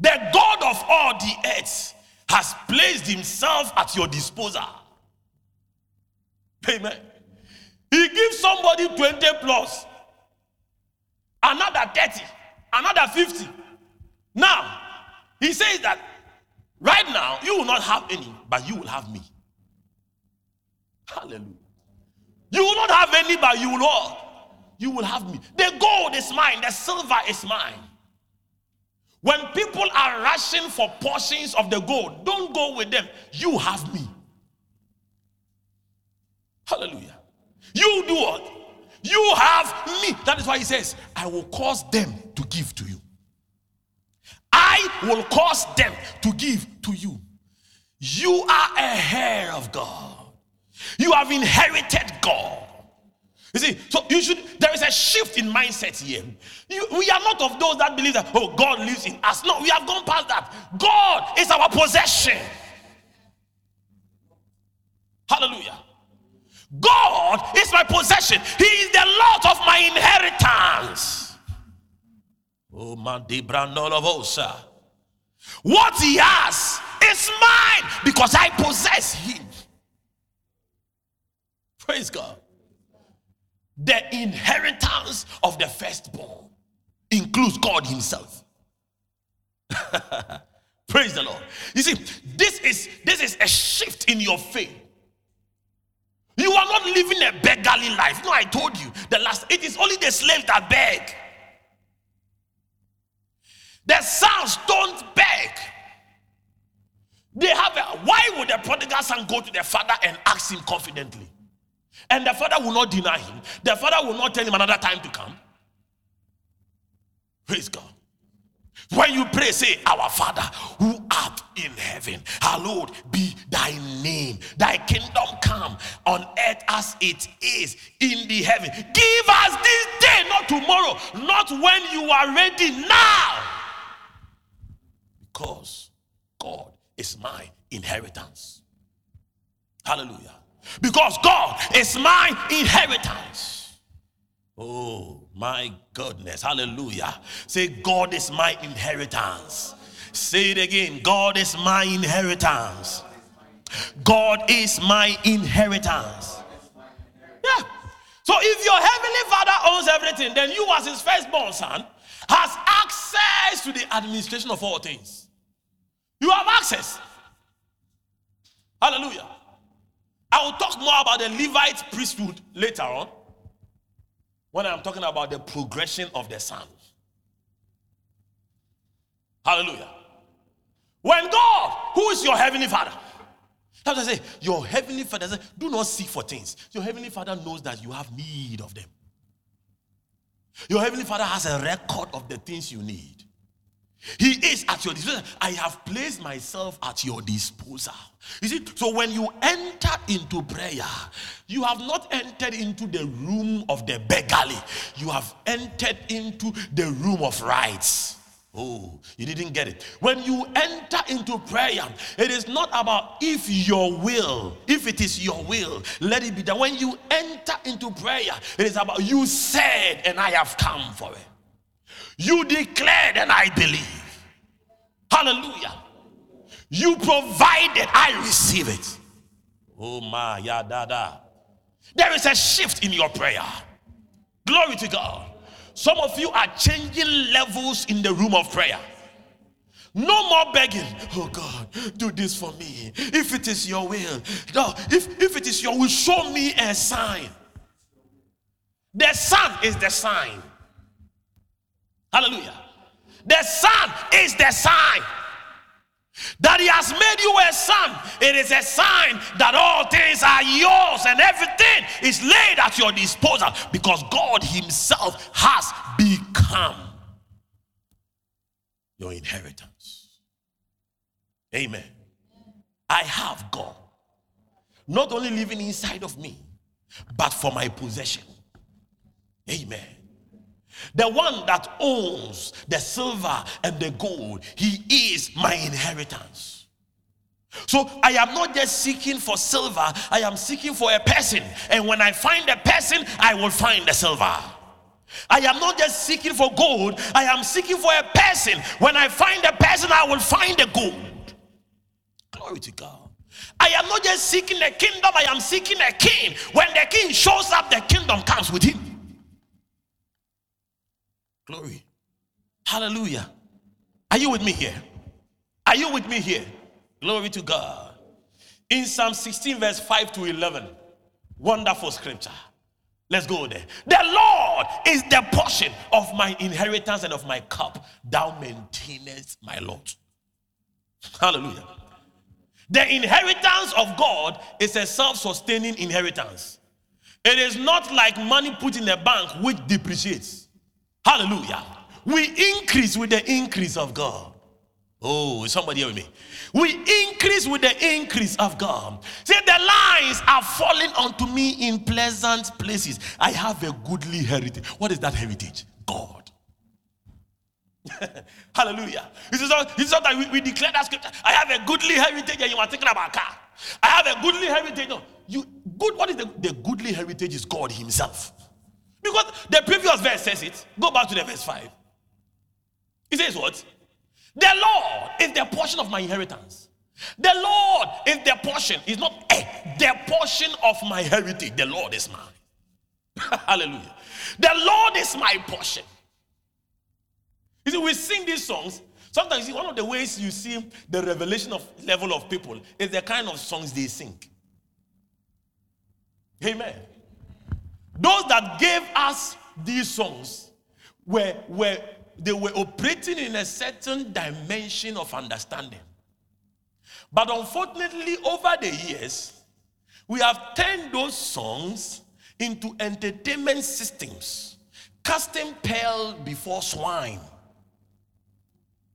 The God of all the earth has placed himself at your disposal. Amen. He gives somebody 20 plus, another 30, another 50. Now, he says that right now you will not have any, but you will have me. Hallelujah. You will not have any, but you will all. You will have me. The gold is mine, the silver is mine. When people are rushing for portions of the gold, don't go with them. You have me. Hallelujah. You do what? You have me. That is why he says, I will cause them to give to you. I will cause them to give to you. You are a heir of God. You have inherited God. You see, so you should, there is a shift in mindset here. You, we are not of those that believe that, oh, God lives in us. No, we have gone past that. God is our possession. Hallelujah. God is my possession. He is the Lord of my inheritance. Oh, man, What he has is mine because I possess him. Praise God the inheritance of the firstborn includes God Himself. Praise the Lord. You see, this is this is a shift in your faith. You are not living a beggarly life. No, I told you the last. It is only the slaves that beg. The sons don't beg. They have a, why would the prodigal son go to the father and ask him confidently? And the father will not deny him. The father will not tell him another time to come. Praise God. When you pray, say, Our Father who art in heaven, hallowed be thy name. Thy kingdom come on earth as it is in the heaven. Give us this day, not tomorrow, not when you are ready now. Because God is my inheritance. Hallelujah. Because God is my inheritance. Oh my goodness. Hallelujah. Say, God is my inheritance. Say it again. God is my inheritance. God is my inheritance. Yeah. So if your heavenly father owns everything, then you, as his firstborn son, has access to the administration of all things. You have access. Hallelujah. I will talk more about the Levite priesthood later on when I'm talking about the progression of the son. Hallelujah. When God, who is your heavenly father, that's I say, your heavenly father says, do not seek for things. Your heavenly father knows that you have need of them. Your heavenly father has a record of the things you need. He is at your disposal. I have placed myself at your disposal. You see, so when you enter into prayer, you have not entered into the room of the beggarly, you have entered into the room of rights. Oh, you didn't get it. When you enter into prayer, it is not about if your will, if it is your will, let it be done. When you enter into prayer, it is about you said, and I have come for it. You declared, and I believe. Hallelujah. You provided, I receive it. Oh my, yeah, da, da. There is a shift in your prayer. Glory to God. Some of you are changing levels in the room of prayer. No more begging. Oh God, do this for me. If it is your will, no, if, if it is your will, show me a sign. The sun is the sign. Hallelujah. The Son is the sign. That he has made you a son, it is a sign that all things are yours and everything is laid at your disposal because God Himself has become your inheritance. Amen. I have God not only living inside of me, but for my possession. Amen. The one that owns the silver and the gold, he is my inheritance. So I am not just seeking for silver, I am seeking for a person. And when I find a person, I will find the silver. I am not just seeking for gold, I am seeking for a person. When I find a person, I will find the gold. Glory to God. I am not just seeking a kingdom, I am seeking a king. When the king shows up, the kingdom comes with him. Glory. Hallelujah. Are you with me here? Are you with me here? Glory to God. In Psalm 16, verse 5 to 11, wonderful scripture. Let's go there. The Lord is the portion of my inheritance and of my cup. Thou maintainest my lot. Hallelujah. The inheritance of God is a self sustaining inheritance. It is not like money put in a bank which depreciates. Hallelujah. We increase with the increase of God. Oh, somebody hear with me? We increase with the increase of God. See, the lines are falling onto me in pleasant places. I have a goodly heritage. What is that heritage? God. Hallelujah. All, this is that we, we declare that scripture. I have a goodly heritage, and you are thinking about car. I have a goodly heritage. No, you good. What is the, the goodly heritage? Is God Himself. Because the previous verse says it. Go back to the verse 5. It says what? The Lord is the portion of my inheritance. The Lord is the portion. It's not a, the portion of my heritage. The Lord is mine. Hallelujah. The Lord is my portion. You see, we sing these songs. Sometimes, see, one of the ways you see the revelation of level of people is the kind of songs they sing. Amen. Those that gave us these songs were, were they were operating in a certain dimension of understanding. But unfortunately, over the years, we have turned those songs into entertainment systems, casting pearl before swine.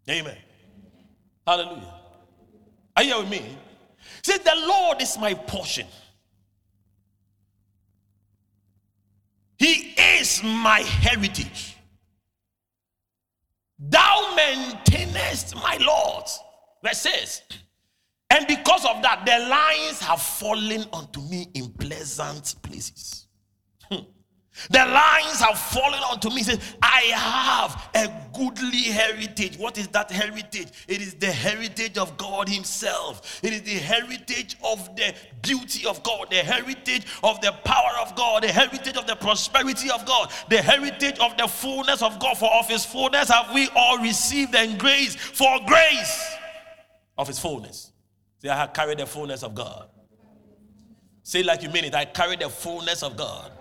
Amen. Hallelujah. Are you with me? Say, the Lord is my portion. He is my heritage. Thou maintainest my Lord. Verse says, and because of that, the lines have fallen unto me in pleasant places. Hmm. The lines have fallen onto me. He Says, I have a goodly heritage. What is that heritage? It is the heritage of God Himself. It is the heritage of the beauty of God, the heritage of the power of God, the heritage of the prosperity of God, the heritage of the fullness of God. For of His fullness have we all received and grace for grace of His fullness. See, I have carried the fullness of God. Say like you mean it. I carry the fullness of God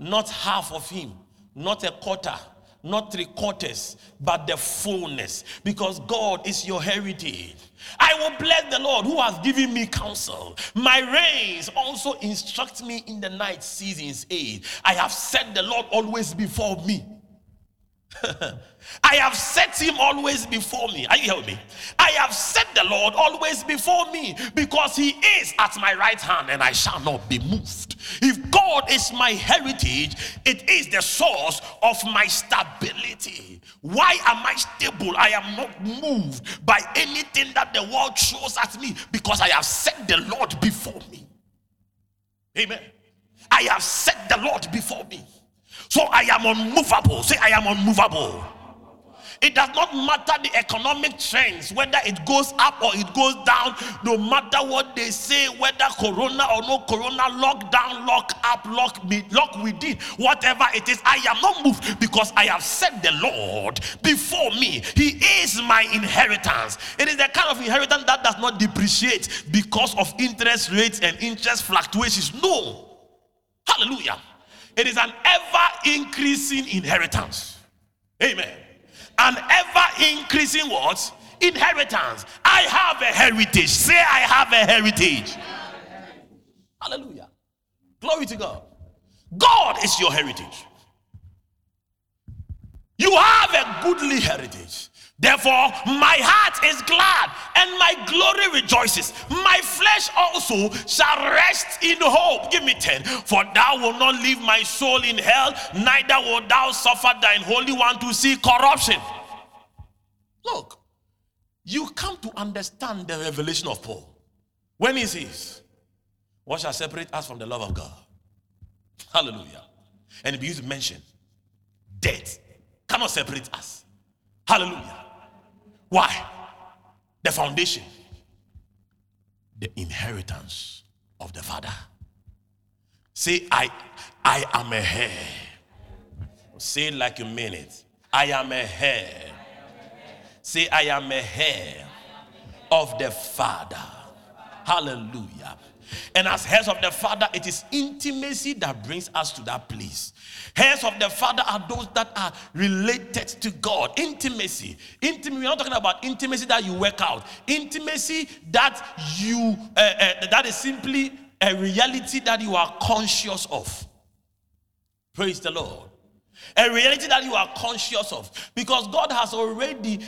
not half of him, not a quarter, not three quarters, but the fullness, because God is your heritage. I will bless the Lord who has given me counsel. My reins also instruct me in the night seasons aid. I have set the Lord always before me. I have set him always before me. Are you hearing me? I have set the Lord always before me because he is at my right hand and I shall not be moved. If God is my heritage, it is the source of my stability. Why am I stable? I am not moved by anything that the world throws at me because I have set the Lord before me. Amen. I have set the Lord before me. So I am unmovable. Say, I am unmovable. It does not matter the economic trends, whether it goes up or it goes down, no matter what they say, whether corona or no corona, lockdown, lock up, lock me, lock within, whatever it is, I am not moved because I have set the Lord before me. He is my inheritance. It is the kind of inheritance that does not depreciate because of interest rates and interest fluctuations. No. Hallelujah. It is an ever increasing inheritance. Amen. An ever increasing what? Inheritance. I have a heritage. Say, I have a heritage. Hallelujah. Glory to God. God is your heritage. You have a goodly heritage. Therefore, my heart is glad and my glory rejoices. My flesh also shall rest in hope. Give me 10. For thou wilt not leave my soul in hell, neither wilt thou suffer thine holy one to see corruption. Look, you come to understand the revelation of Paul when he says, What shall separate us from the love of God? Hallelujah. And he begins to mention death cannot separate us. Hallelujah. Why? The foundation, the inheritance of the Father. Say, I, I am a heir. Say it like you mean it. I am a heir. Say, I am a heir of the Father. Hallelujah. And as heirs of the Father, it is intimacy that brings us to that place. Heirs of the Father are those that are related to God. Intimacy. Intimacy. We're not talking about intimacy that you work out. Intimacy that you uh, uh, that is simply a reality that you are conscious of. Praise the Lord. A reality that you are conscious of. Because God has already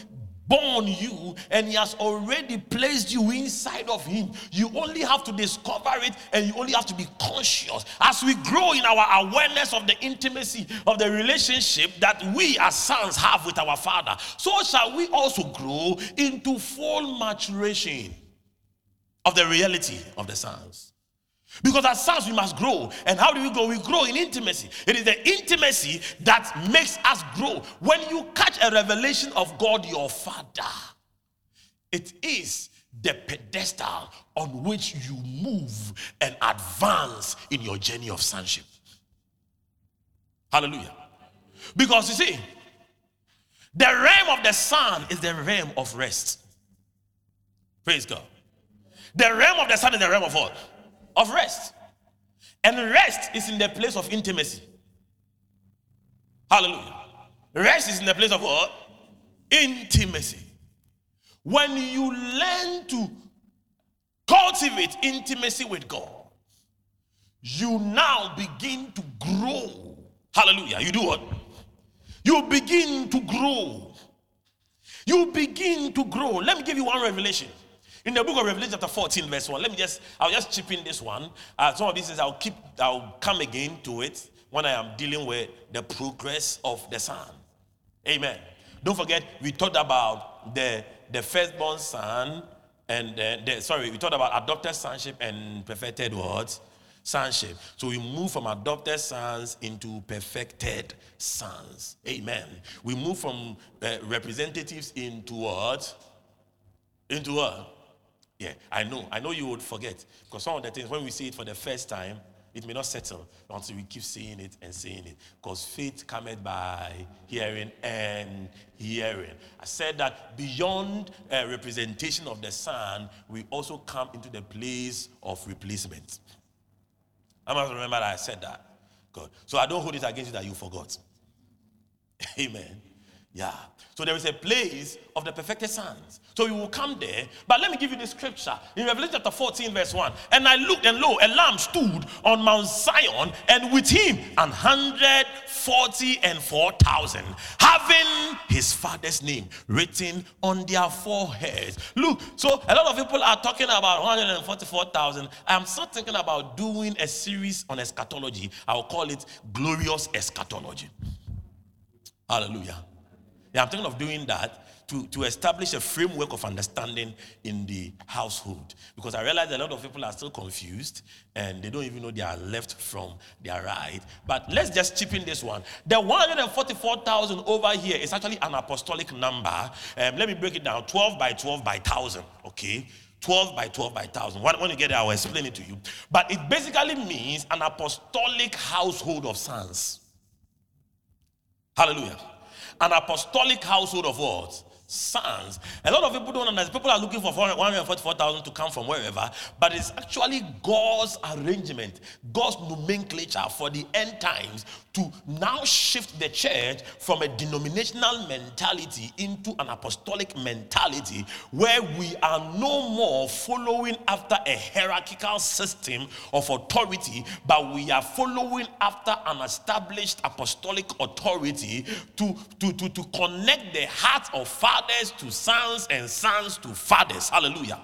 born you and he has already placed you inside of him. You only have to discover it and you only have to be conscious. As we grow in our awareness of the intimacy of the relationship that we as sons have with our father, so shall we also grow into full maturation of the reality of the sons. Because as sons, we must grow. And how do we grow? We grow in intimacy. It is the intimacy that makes us grow. When you catch a revelation of God, your Father, it is the pedestal on which you move and advance in your journey of sonship. Hallelujah. Because you see, the realm of the son is the realm of rest. Praise God. The realm of the son is the realm of what? Of rest. And rest is in the place of intimacy. Hallelujah. Rest is in the place of what? Intimacy. When you learn to cultivate intimacy with God, you now begin to grow. Hallelujah. You do what? You begin to grow. You begin to grow. Let me give you one revelation. In the book of Revelation, chapter 14, verse 1, let me just, I'll just chip in this one. Uh, some of these things I'll keep, I'll come again to it when I am dealing with the progress of the son. Amen. Don't forget, we talked about the, the firstborn son and the, the, sorry, we talked about adopted sonship and perfected what? Sonship. So we move from adopted sons into perfected sons. Amen. We move from uh, representatives into what? Into what? Yeah, I know. I know you would forget. Because some of the things, when we see it for the first time, it may not settle until we keep seeing it and seeing it. Because faith cometh by hearing and hearing. I said that beyond representation of the Son, we also come into the place of replacement. I must remember that I said that. So I don't hold it against you that you forgot. Amen. Yeah. So there is a place of the perfected sons. So you will come there. But let me give you the scripture in Revelation chapter 14, verse 1. And I looked, and lo, a lamb stood on Mount Zion, and with him hundred forty and four thousand, having his father's name written on their foreheads. Look, so a lot of people are talking about 144,000. I'm still thinking about doing a series on eschatology. I'll call it Glorious Eschatology. Hallelujah. I'm thinking of doing that to, to establish a framework of understanding in the household. Because I realize a lot of people are still confused and they don't even know they are left from their right. But let's just chip in this one. The 144,000 over here is actually an apostolic number. Um, let me break it down 12 by 12 by 1,000. Okay. 12 by 12 by 1000. When, when you get there, I'll explain it to you. But it basically means an apostolic household of sons. Hallelujah an apostolic household of what? Sons. A lot of people don't understand. People are looking for 144,000 to come from wherever, but it's actually God's arrangement, God's nomenclature for the end times to now shift the church from a denominational mentality into an apostolic mentality where we are no more following after a hierarchical system of authority, but we are following after an established apostolic authority to, to, to, to connect the hearts of fathers to sons and sons to fathers. Hallelujah.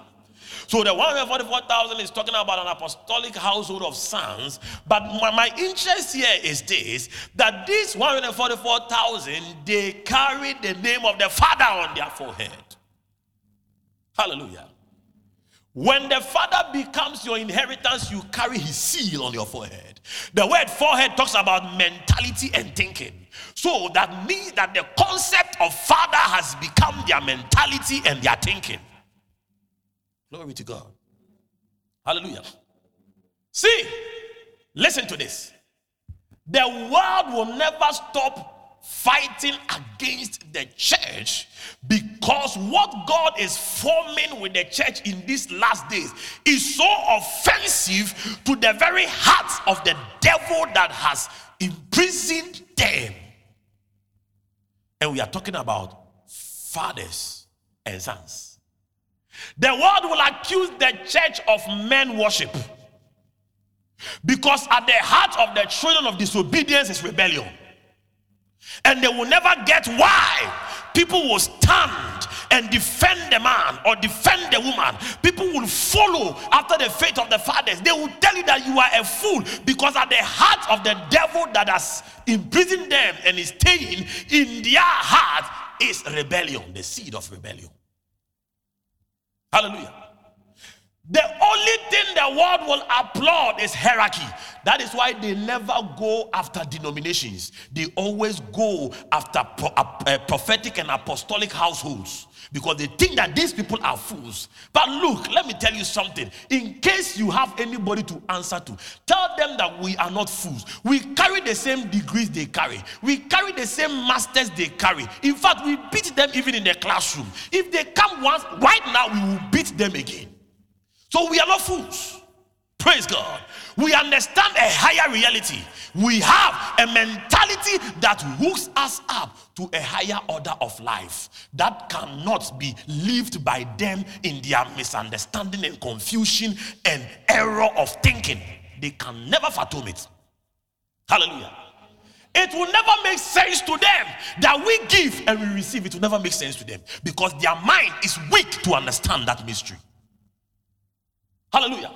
So the 144,000 is talking about an apostolic household of sons. But my, my interest here is this that these 144,000 they carry the name of the Father on their forehead. Hallelujah. When the Father becomes your inheritance, you carry his seal on your forehead. The word forehead talks about mentality and thinking. So that means that the concept of Father has become their mentality and their thinking. Glory to God. Hallelujah. See, listen to this. The world will never stop fighting against the church because what God is forming with the church in these last days is so offensive to the very hearts of the devil that has imprisoned them. And we are talking about fathers and sons. The world will accuse the church of men worship because at the heart of the children of disobedience is rebellion. And they will never get why people will stand and defend the man or defend the woman. People will follow after the faith of the fathers. They will tell you that you are a fool because at the heart of the devil that has imprisoned them and is staying in their heart is rebellion, the seed of rebellion. Hallelujah. The only thing the world will applaud is hierarchy. That is why they never go after denominations. They always go after pro- uh, prophetic and apostolic households because they think that these people are fools. But look, let me tell you something. In case you have anybody to answer to, tell them that we are not fools. We carry the same degrees they carry, we carry the same masters they carry. In fact, we beat them even in the classroom. If they come once, right now, we will beat them again. So we are not fools. Praise God. We understand a higher reality. We have a mentality that hooks us up to a higher order of life that cannot be lived by them in their misunderstanding and confusion and error of thinking. They can never fathom it. Hallelujah. It will never make sense to them that we give and we receive. It will never make sense to them because their mind is weak to understand that mystery. Hallelujah.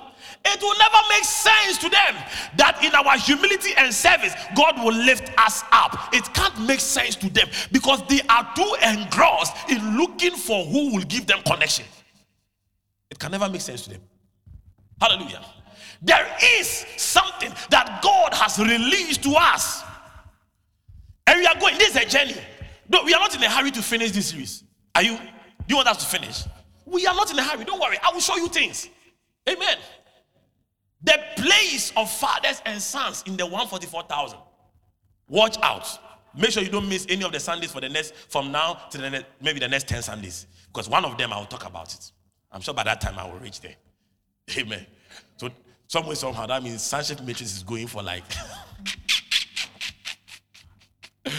It will never make sense to them that in our humility and service, God will lift us up. It can't make sense to them because they are too engrossed in looking for who will give them connection. It can never make sense to them. Hallelujah. There is something that God has released to us. And we are going, this is a journey. No, we are not in a hurry to finish this series. Are you? Do you want us to finish? We are not in a hurry. Don't worry. I will show you things. Amen. The place of fathers and sons in the 144,000. Watch out. Make sure you don't miss any of the Sundays for the next, from now to the next, maybe the next 10 Sundays. Because one of them I will talk about it. I'm sure by that time I will reach there. Amen. So, somewhere, somehow, that means sonship matrix is going for like.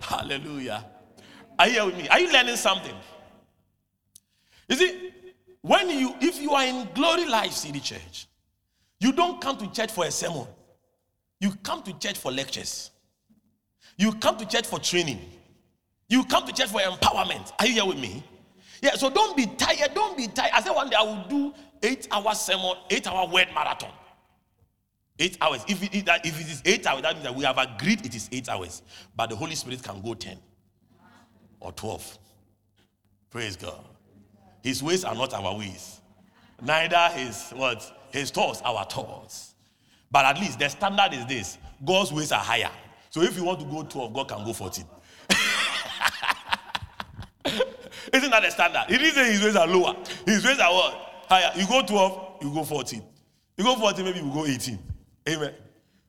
Hallelujah. Are you here with me? Are you learning something? You see, when you, if you are in Glory Life City Church, you don't come to church for a sermon. You come to church for lectures. You come to church for training. You come to church for empowerment. Are you here with me? Yeah, so don't be tired. Don't be tired. I said one day I will do eight hour sermon, eight hour word marathon. Eight hours. If it, if it is eight hours, that means that we have agreed it is eight hours. But the Holy Spirit can go 10 or 12. Praise God. His ways are not our ways. Neither his what? His thoughts our thoughts. But at least the standard is this: God's ways are higher. So if you want to go 12, God can go 14. Isn't that the standard? He didn't say his ways are lower. His ways are what? Higher. You go 12, you go 14. You go 14, maybe you go 18. Amen.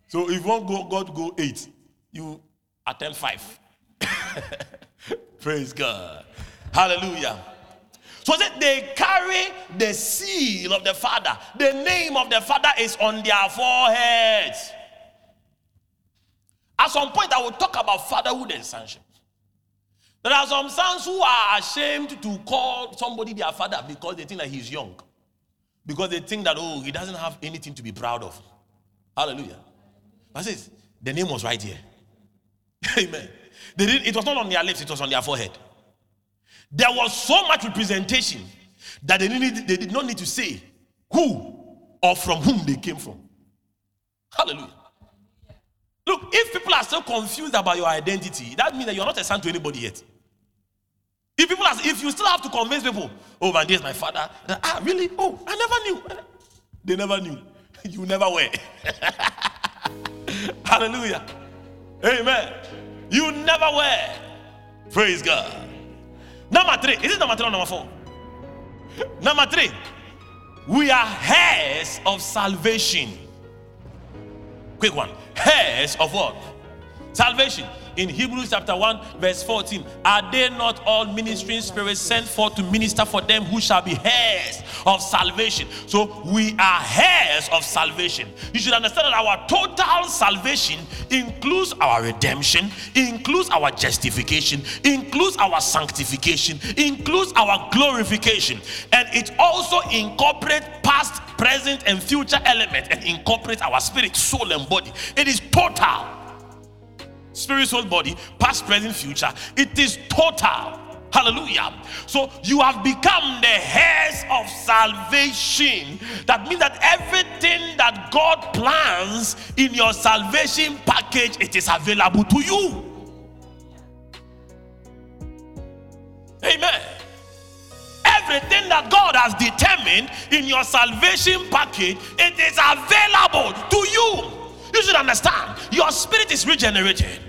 So if you want go, God to go 8, you attempt 5. Praise God. Hallelujah. So that they carry the seal of the Father. The name of the Father is on their foreheads. At some point, I will talk about fatherhood and sonship. There are some sons who are ashamed to call somebody their father because they think that he's young. Because they think that, oh, he doesn't have anything to be proud of. Hallelujah. But says, the name was right here. Amen. They did, it was not on their lips, it was on their forehead. There was so much representation that they, needed, they did not need to say who or from whom they came from. Hallelujah. Look, if people are still confused about your identity, that means that you're not a son to anybody yet. If people are, if you still have to convince people, oh man, this is my father. Ah, really? Oh, I never knew. They never knew. You never were. Hallelujah. Amen. You never were. Praise God. Number three. Is it number three or number four? Number three. We are heirs of salvation. Quick one. Heirs of what? Salvation in Hebrews chapter 1, verse 14. Are they not all ministering spirits sent forth to minister for them who shall be heirs of salvation? So we are heirs of salvation. You should understand that our total salvation includes our redemption, includes our justification, includes our sanctification, includes our glorification, and it also incorporates past, present, and future elements and incorporates our spirit, soul, and body. It is total spirit, soul, body, past, present, future. It is total. Hallelujah. So you have become the heirs of salvation. That means that everything that God plans in your salvation package, it is available to you. Amen. Everything that God has determined in your salvation package, it is available to you. You should understand your spirit is regenerated.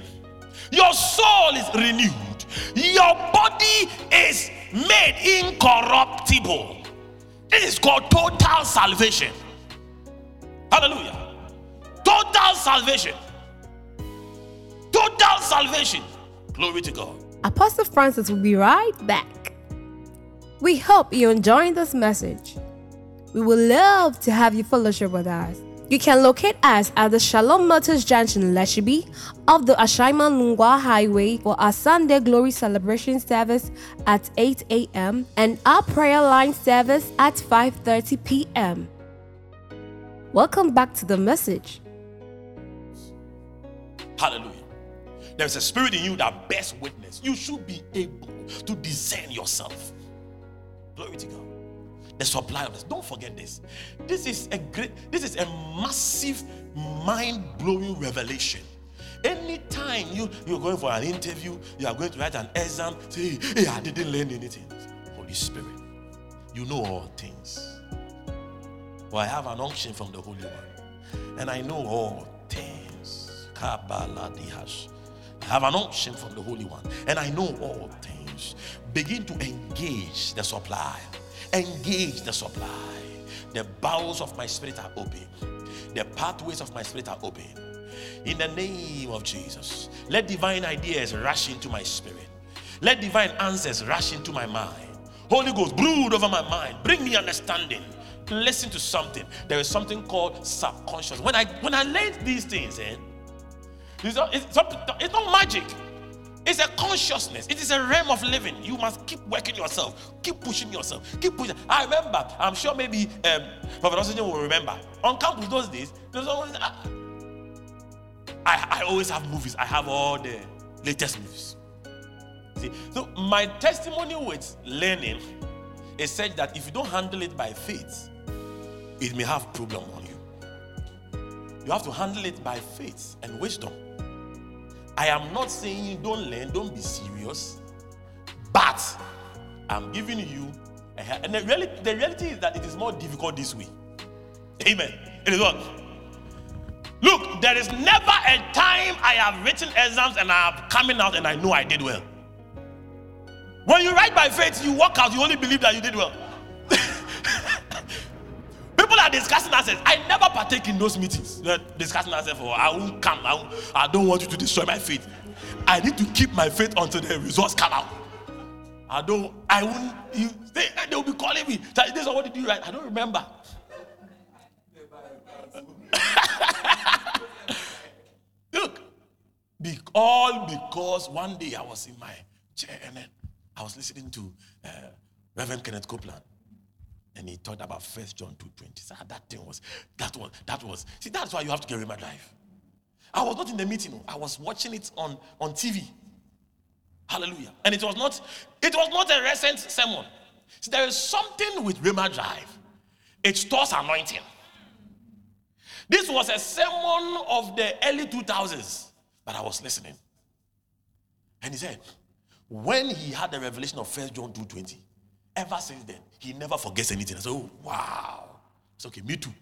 Your soul is renewed. Your body is made incorruptible. This is called total salvation. Hallelujah. Total salvation. Total salvation. Glory to God. Apostle Francis will be right back. We hope you're enjoying this message. We would love to have you fellowship with us. You can locate us at the Shalom Motors Junction, Lashibi, off the Ashaiman Lungwa Highway for our Sunday Glory Celebration service at 8 a.m. and our prayer line service at 5:30 p.m. Welcome back to the message. Hallelujah. There's a spirit in you that bears witness. You should be able to discern yourself. Glory to God the supply of this. Don't forget this. This is a great, this is a massive, mind-blowing revelation. Anytime you, you're going for an interview, you are going to write an exam, say, hey, I didn't learn anything. Holy Spirit, you know all things. Well, I have an unction from the Holy One, and I know all things. Kabbalah, I have an unction from the Holy One, and I know all things. Begin to engage the supply engage the supply. The bowels of my spirit are open, the pathways of my spirit are open. In the name of Jesus, let divine ideas rush into my spirit. Let divine answers rush into my mind. Holy Ghost, brood over my mind. Bring me understanding. Listen to something. There is something called subconscious. When I when I learned these things, eh, it's not, it's, it's not magic. Consciousness. It is a realm of living. You must keep working yourself. Keep pushing yourself. Keep pushing. I remember. I'm sure maybe um, Prophet will remember. On campus those days, there's always. Uh, I, I always have movies. I have all the latest movies. See, so my testimony with learning is said that if you don't handle it by faith, it may have problem on you. You have to handle it by faith and wisdom. I am not saying don't learn, don't be serious, but I'm giving you, a, and the reality, the reality is that it is more difficult this way. Amen. It is what? Look, there is never a time I have written exams and I am coming out and I know I did well. When you write by faith, you walk out, you only believe that you did well. People are discussing ourselves. I never partake in those meetings. They're discussing ourselves. Oh, I won't come. I, won't, I don't want you to destroy my faith. I need to keep my faith until the results come out. I don't. I won't. You, they, they'll be calling me. This is what did you write? I don't remember. Look, be, all because one day I was in my chair and then I was listening to uh, Reverend Kenneth Copeland and he talked about First John 2.20. So ah, that thing was, that was, that was. See, that's why you have to get Rhema Drive. I was not in the meeting. Oh. I was watching it on, on TV. Hallelujah. And it was not, it was not a recent sermon. See, there is something with Rhema Drive. It stores anointing. This was a sermon of the early 2000s, but I was listening. And he said, when he had the revelation of First John 2:20, ever since then, he never forgets anything. I said, Oh, wow. It's okay, me too.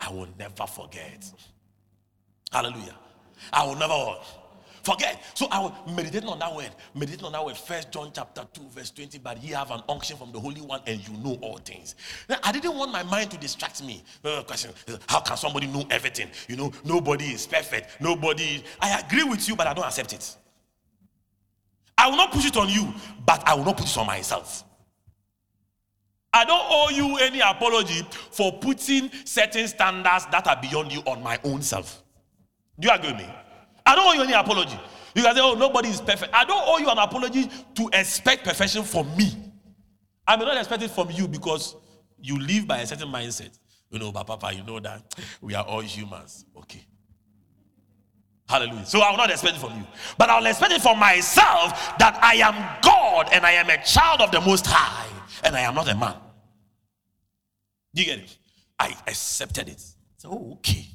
I will never forget. Hallelujah. I will never forget. So I will meditate on that word. Meditate on that word. First John chapter 2, verse 20. But ye have an unction from the Holy One, and you know all things. Now, I didn't want my mind to distract me. Uh, question: How can somebody know everything? You know, nobody is perfect. Nobody. I agree with you, but I don't accept it. I will not push it on you, but I will not put it on myself. I don't owe you any apology for putting certain standards that are beyond you on my own self. Do you agree with me? I don't owe you any apology. You can say, oh, nobody is perfect. I don't owe you an apology to expect perfection from me. I may not expect it from you because you live by a certain mindset. You know, but Papa, you know that we are all humans. Okay. Hallelujah. So I will not expect it from you. But I will expect it from myself that I am God and I am a child of the Most High and I am not a man. Do you get it? I accepted it. So, okay.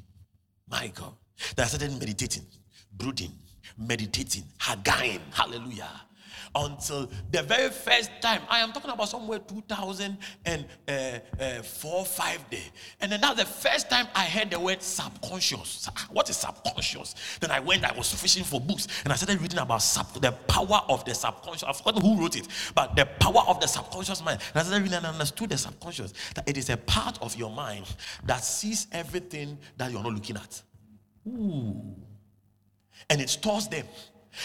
My God. Then I started meditating, brooding, meditating, hagain. Hallelujah until the very first time. I am talking about somewhere 2004, uh, uh, 5 day. And then that's the first time I heard the word subconscious. What is subconscious? Then I went, I was fishing for books and I started reading about sub, the power of the subconscious. I've forgotten who wrote it, but the power of the subconscious mind. And I started reading and understood the subconscious that it is a part of your mind that sees everything that you're not looking at. Ooh. And it stores them.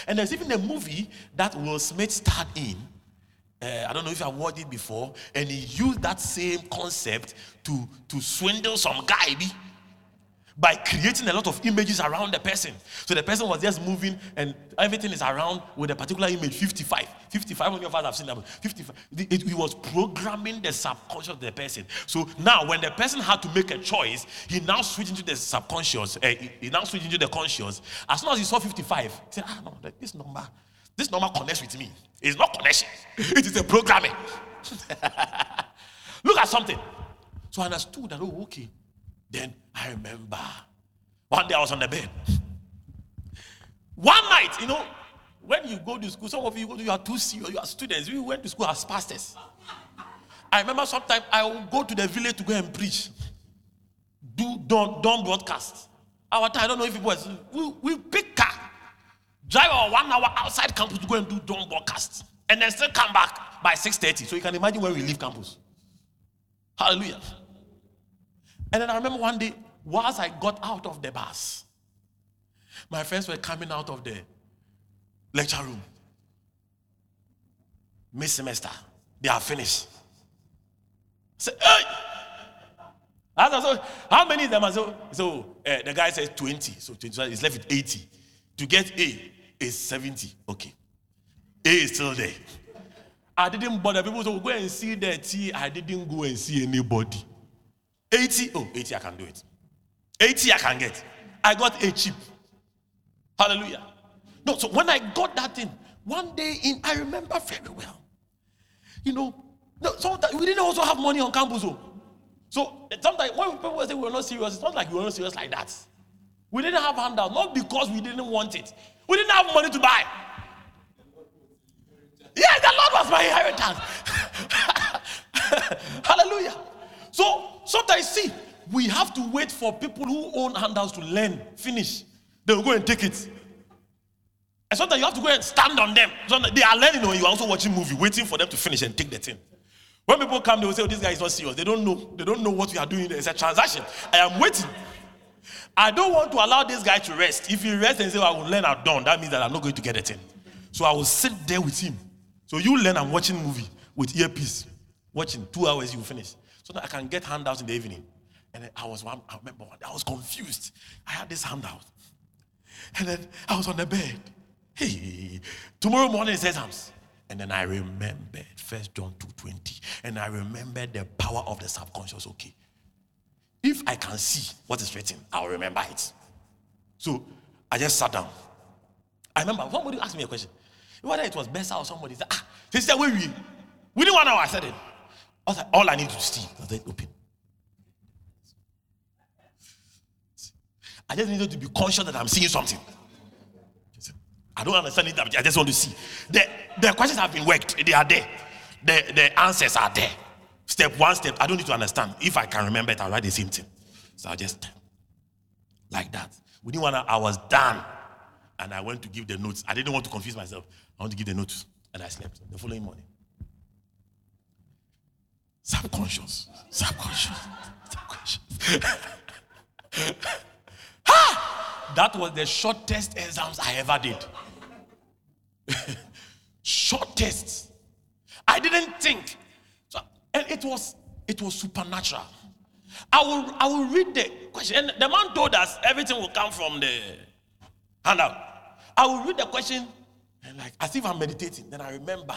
And there's even a movie that Will Smith starred in. Uh, I don't know if I've watched it before, and he used that same concept to, to swindle some guy by creating a lot of images around the person. So the person was just moving and everything is around with a particular image 55. 55, many of us have seen that. 55. It, it, was programming the subconscious of the person. So now, when the person had to make a choice, he now switched into the subconscious. Uh, he, he, now switched into the conscious. As soon as he saw 55, he said, ah, no, this number, this number connects with me. It's not connection, it is a programming. Look at something. So I understood that, oh, okay. Then I remember one day I was on the bed. One night, you know, when you go to school, some of you go to, you are too serious, you are students. We went to school as pastors. I remember sometimes I will go to the village to go and preach, do don't don't broadcast. Our time, I don't know if it was, we, we pick car, drive our one hour outside campus to go and do don't broadcast, and then still come back by 6:30. So you can imagine when we leave campus. Hallelujah. And then I remember one day, whilst I got out of the bus, my friends were coming out of the lecture room. Mid semester, they are finished. Say, hey! Said, so how many of them are so? So uh, the guy says 20. So 20 so he's left with 80. To get A is 70. Okay. A is still there. I didn't bother. People say, go and see the T. I didn't go and see anybody. 80, oh, 80, I can do it. 80, I can get. I got a chip. Hallelujah. No, so when I got that thing, one day in, I remember very well. You know, no, so we didn't also have money on campus. Oh. So sometimes when people say we were not serious, it's not like we were not serious like that. We didn't have handout, not because we didn't want it. We didn't have money to buy. Yeah, the Lord was my inheritance. Hallelujah. So sometimes, see, we have to wait for people who own handouts to learn, finish. They will go and take it. And sometimes you have to go and stand on them. Sometimes they are learning when you also watching movie, waiting for them to finish and take the thing. When people come, they will say, Oh, this guy is not serious. They don't know. They don't know what we are doing. It's a transaction. I am waiting. I don't want to allow this guy to rest. If he rests and say, oh, I will learn, I'm done, that means that I'm not going to get a thing. So I will sit there with him. So you learn, I'm watching movie with earpiece. Watching two hours, you finish so that I can get handouts in the evening. And I was one, I remember one, I was confused. I had this handout. And then I was on the bed. Hey, tomorrow morning is exams. And then I remembered First John 2:20. And I remembered the power of the subconscious. Okay. If I can see what is written, I'll remember it. So I just sat down. I remember somebody asked me a question. Whether it was Bessa or somebody said, ah, he said, we? Within one hour, I said it. I like, all I need to see. I said, open. I just needed to be conscious that I'm seeing something. I don't understand it. I just want to see. The, the questions have been worked. They are there. The, the answers are there. Step one, step. I don't need to understand. If I can remember it, I'll write the same thing. So I just like that. Within one hour, I was done. And I went to give the notes. I didn't want to confuse myself. I want to give the notes. And I slept the following morning. Subconscious. Subconscious. Subconscious. ha! That was the shortest exams I ever did. shortest. I didn't think. So, and it was it was supernatural. I will I will read the question. And the man told us everything will come from the handout. I will read the question and like as if I'm meditating. Then I remember.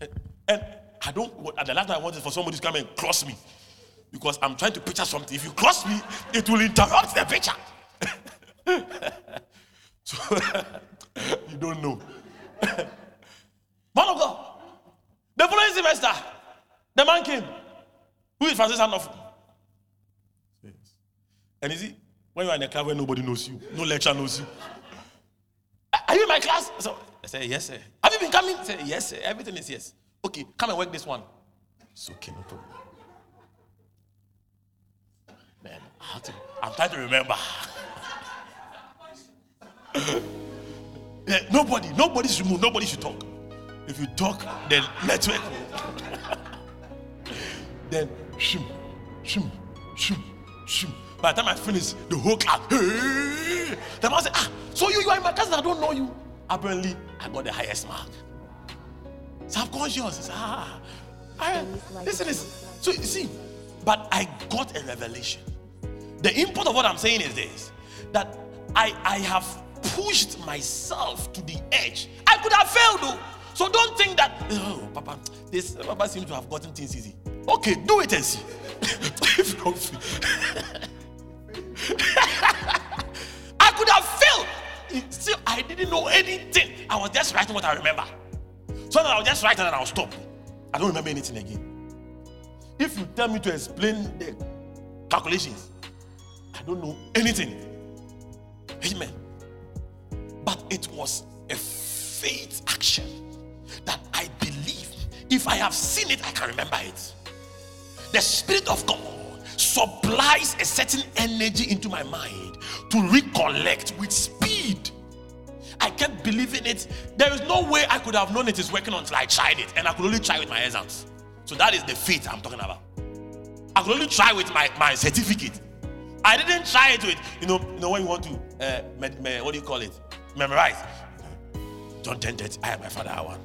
And, and I don't at the last time I wanted for somebody to come and cross me. Because I'm trying to picture something. If you cross me, it will interrupt the picture. so you don't know. Man of God. The following semester, the man came. Who is Francis Anof? Yes. And is it when you are in a class where nobody knows you, no lecturer knows you? Are you in my class? So I said, Yes, sir. Have you been coming? I said, Yes, sir. Everything is yes. Okay, come and work this one. It's okay, no problem. Man, to, I'm trying to remember. yeah, nobody, nobody should move, nobody should talk. If you talk, then let's network. then shim, shim, shim, shim. By the time I finish, the whole class, hey! the man said, Ah, so you, you are in my class, I don't know you. Apparently, I got the highest mark. Subconscious. Ah, I, listen, listen. So you see, but I got a revelation. The import of what I'm saying is this that I, I have pushed myself to the edge. I could have failed though. So don't think that, oh, Papa, this Papa seems to have gotten things easy. Okay, do it and see. I could have failed. Still, I didn't know anything. I was just writing what I remember. So I'll just write and I'll stop. I don't remember anything again. If you tell me to explain the calculations, I don't know anything. Amen. But it was a faith action that I believe. If I have seen it, I can remember it. The Spirit of God supplies a certain energy into my mind to recollect with speed. I kept believing it. There is no way I could have known it is working until I tried it, and I could only try with my exams. So that is the faith I'm talking about. I could only try with my, my certificate. I didn't try it with, you know, you know when you want to, uh, me, me, what do you call it? Memorize. John 10 30, I am my father, I want.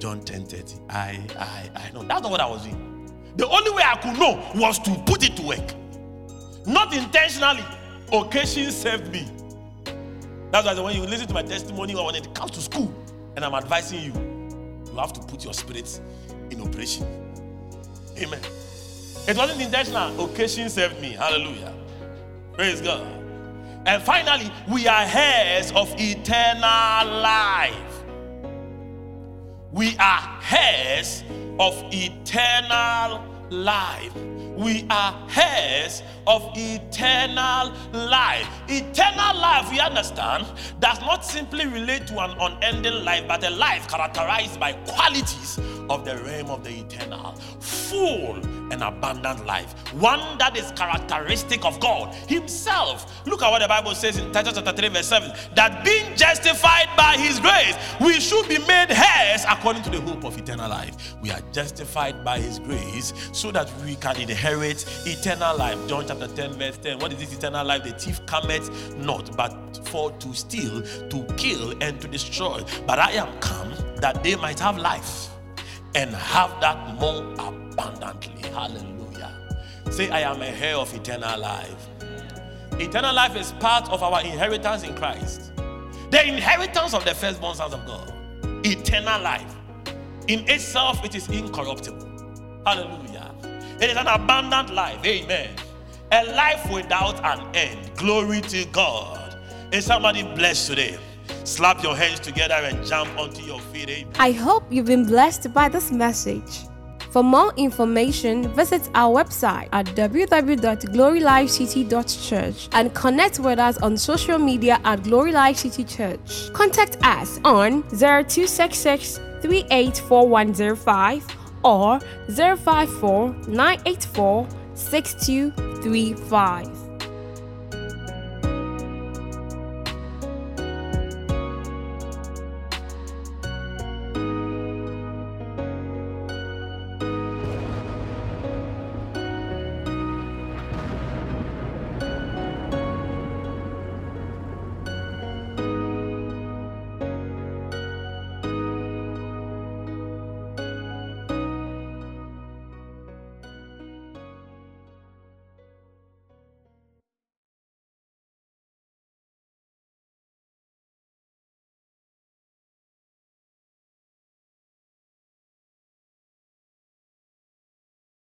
John 10 30. I, I, I know. That's not what I was doing. The only way I could know was to put it to work. Not intentionally. Occasion served me. That's why when you listen to my testimony or when it comes to school, and I'm advising you, you have to put your spirits in operation. Amen. It wasn't intentional. Occasion saved me. Hallelujah. Praise God. And finally, we are heirs of eternal life we are heirs of eternal life. We are heirs of eternal life. Eternal life, we understand, does not simply relate to an unending life, but a life characterized by qualities of the realm of the eternal, full and abundant life, one that is characteristic of God Himself. Look at what the Bible says in Titus chapter 3, verse 7 that being justified by His grace, we should be made heirs according to the hope of eternal life. We are justified by His grace so that we can inherit eternal life. John chapter 10, verse 10. What is this eternal life? The thief cometh not, but for to steal, to kill, and to destroy. But I am come that they might have life and have that more abundantly. Hallelujah. Say, I am a heir of eternal life. Eternal life is part of our inheritance in Christ. The inheritance of the firstborn sons of God. Eternal life. In itself, it is incorruptible. Hallelujah. It is an abundant life. Amen. A life without an end. Glory to God. Is somebody blessed today? Slap your hands together and jump onto your feet. Amen. I hope you've been blessed by this message. For more information, visit our website at www.glorylifecity.church and connect with us on social media at Glory Life City Church. Contact us on 0266 384105 or 054 984 6235.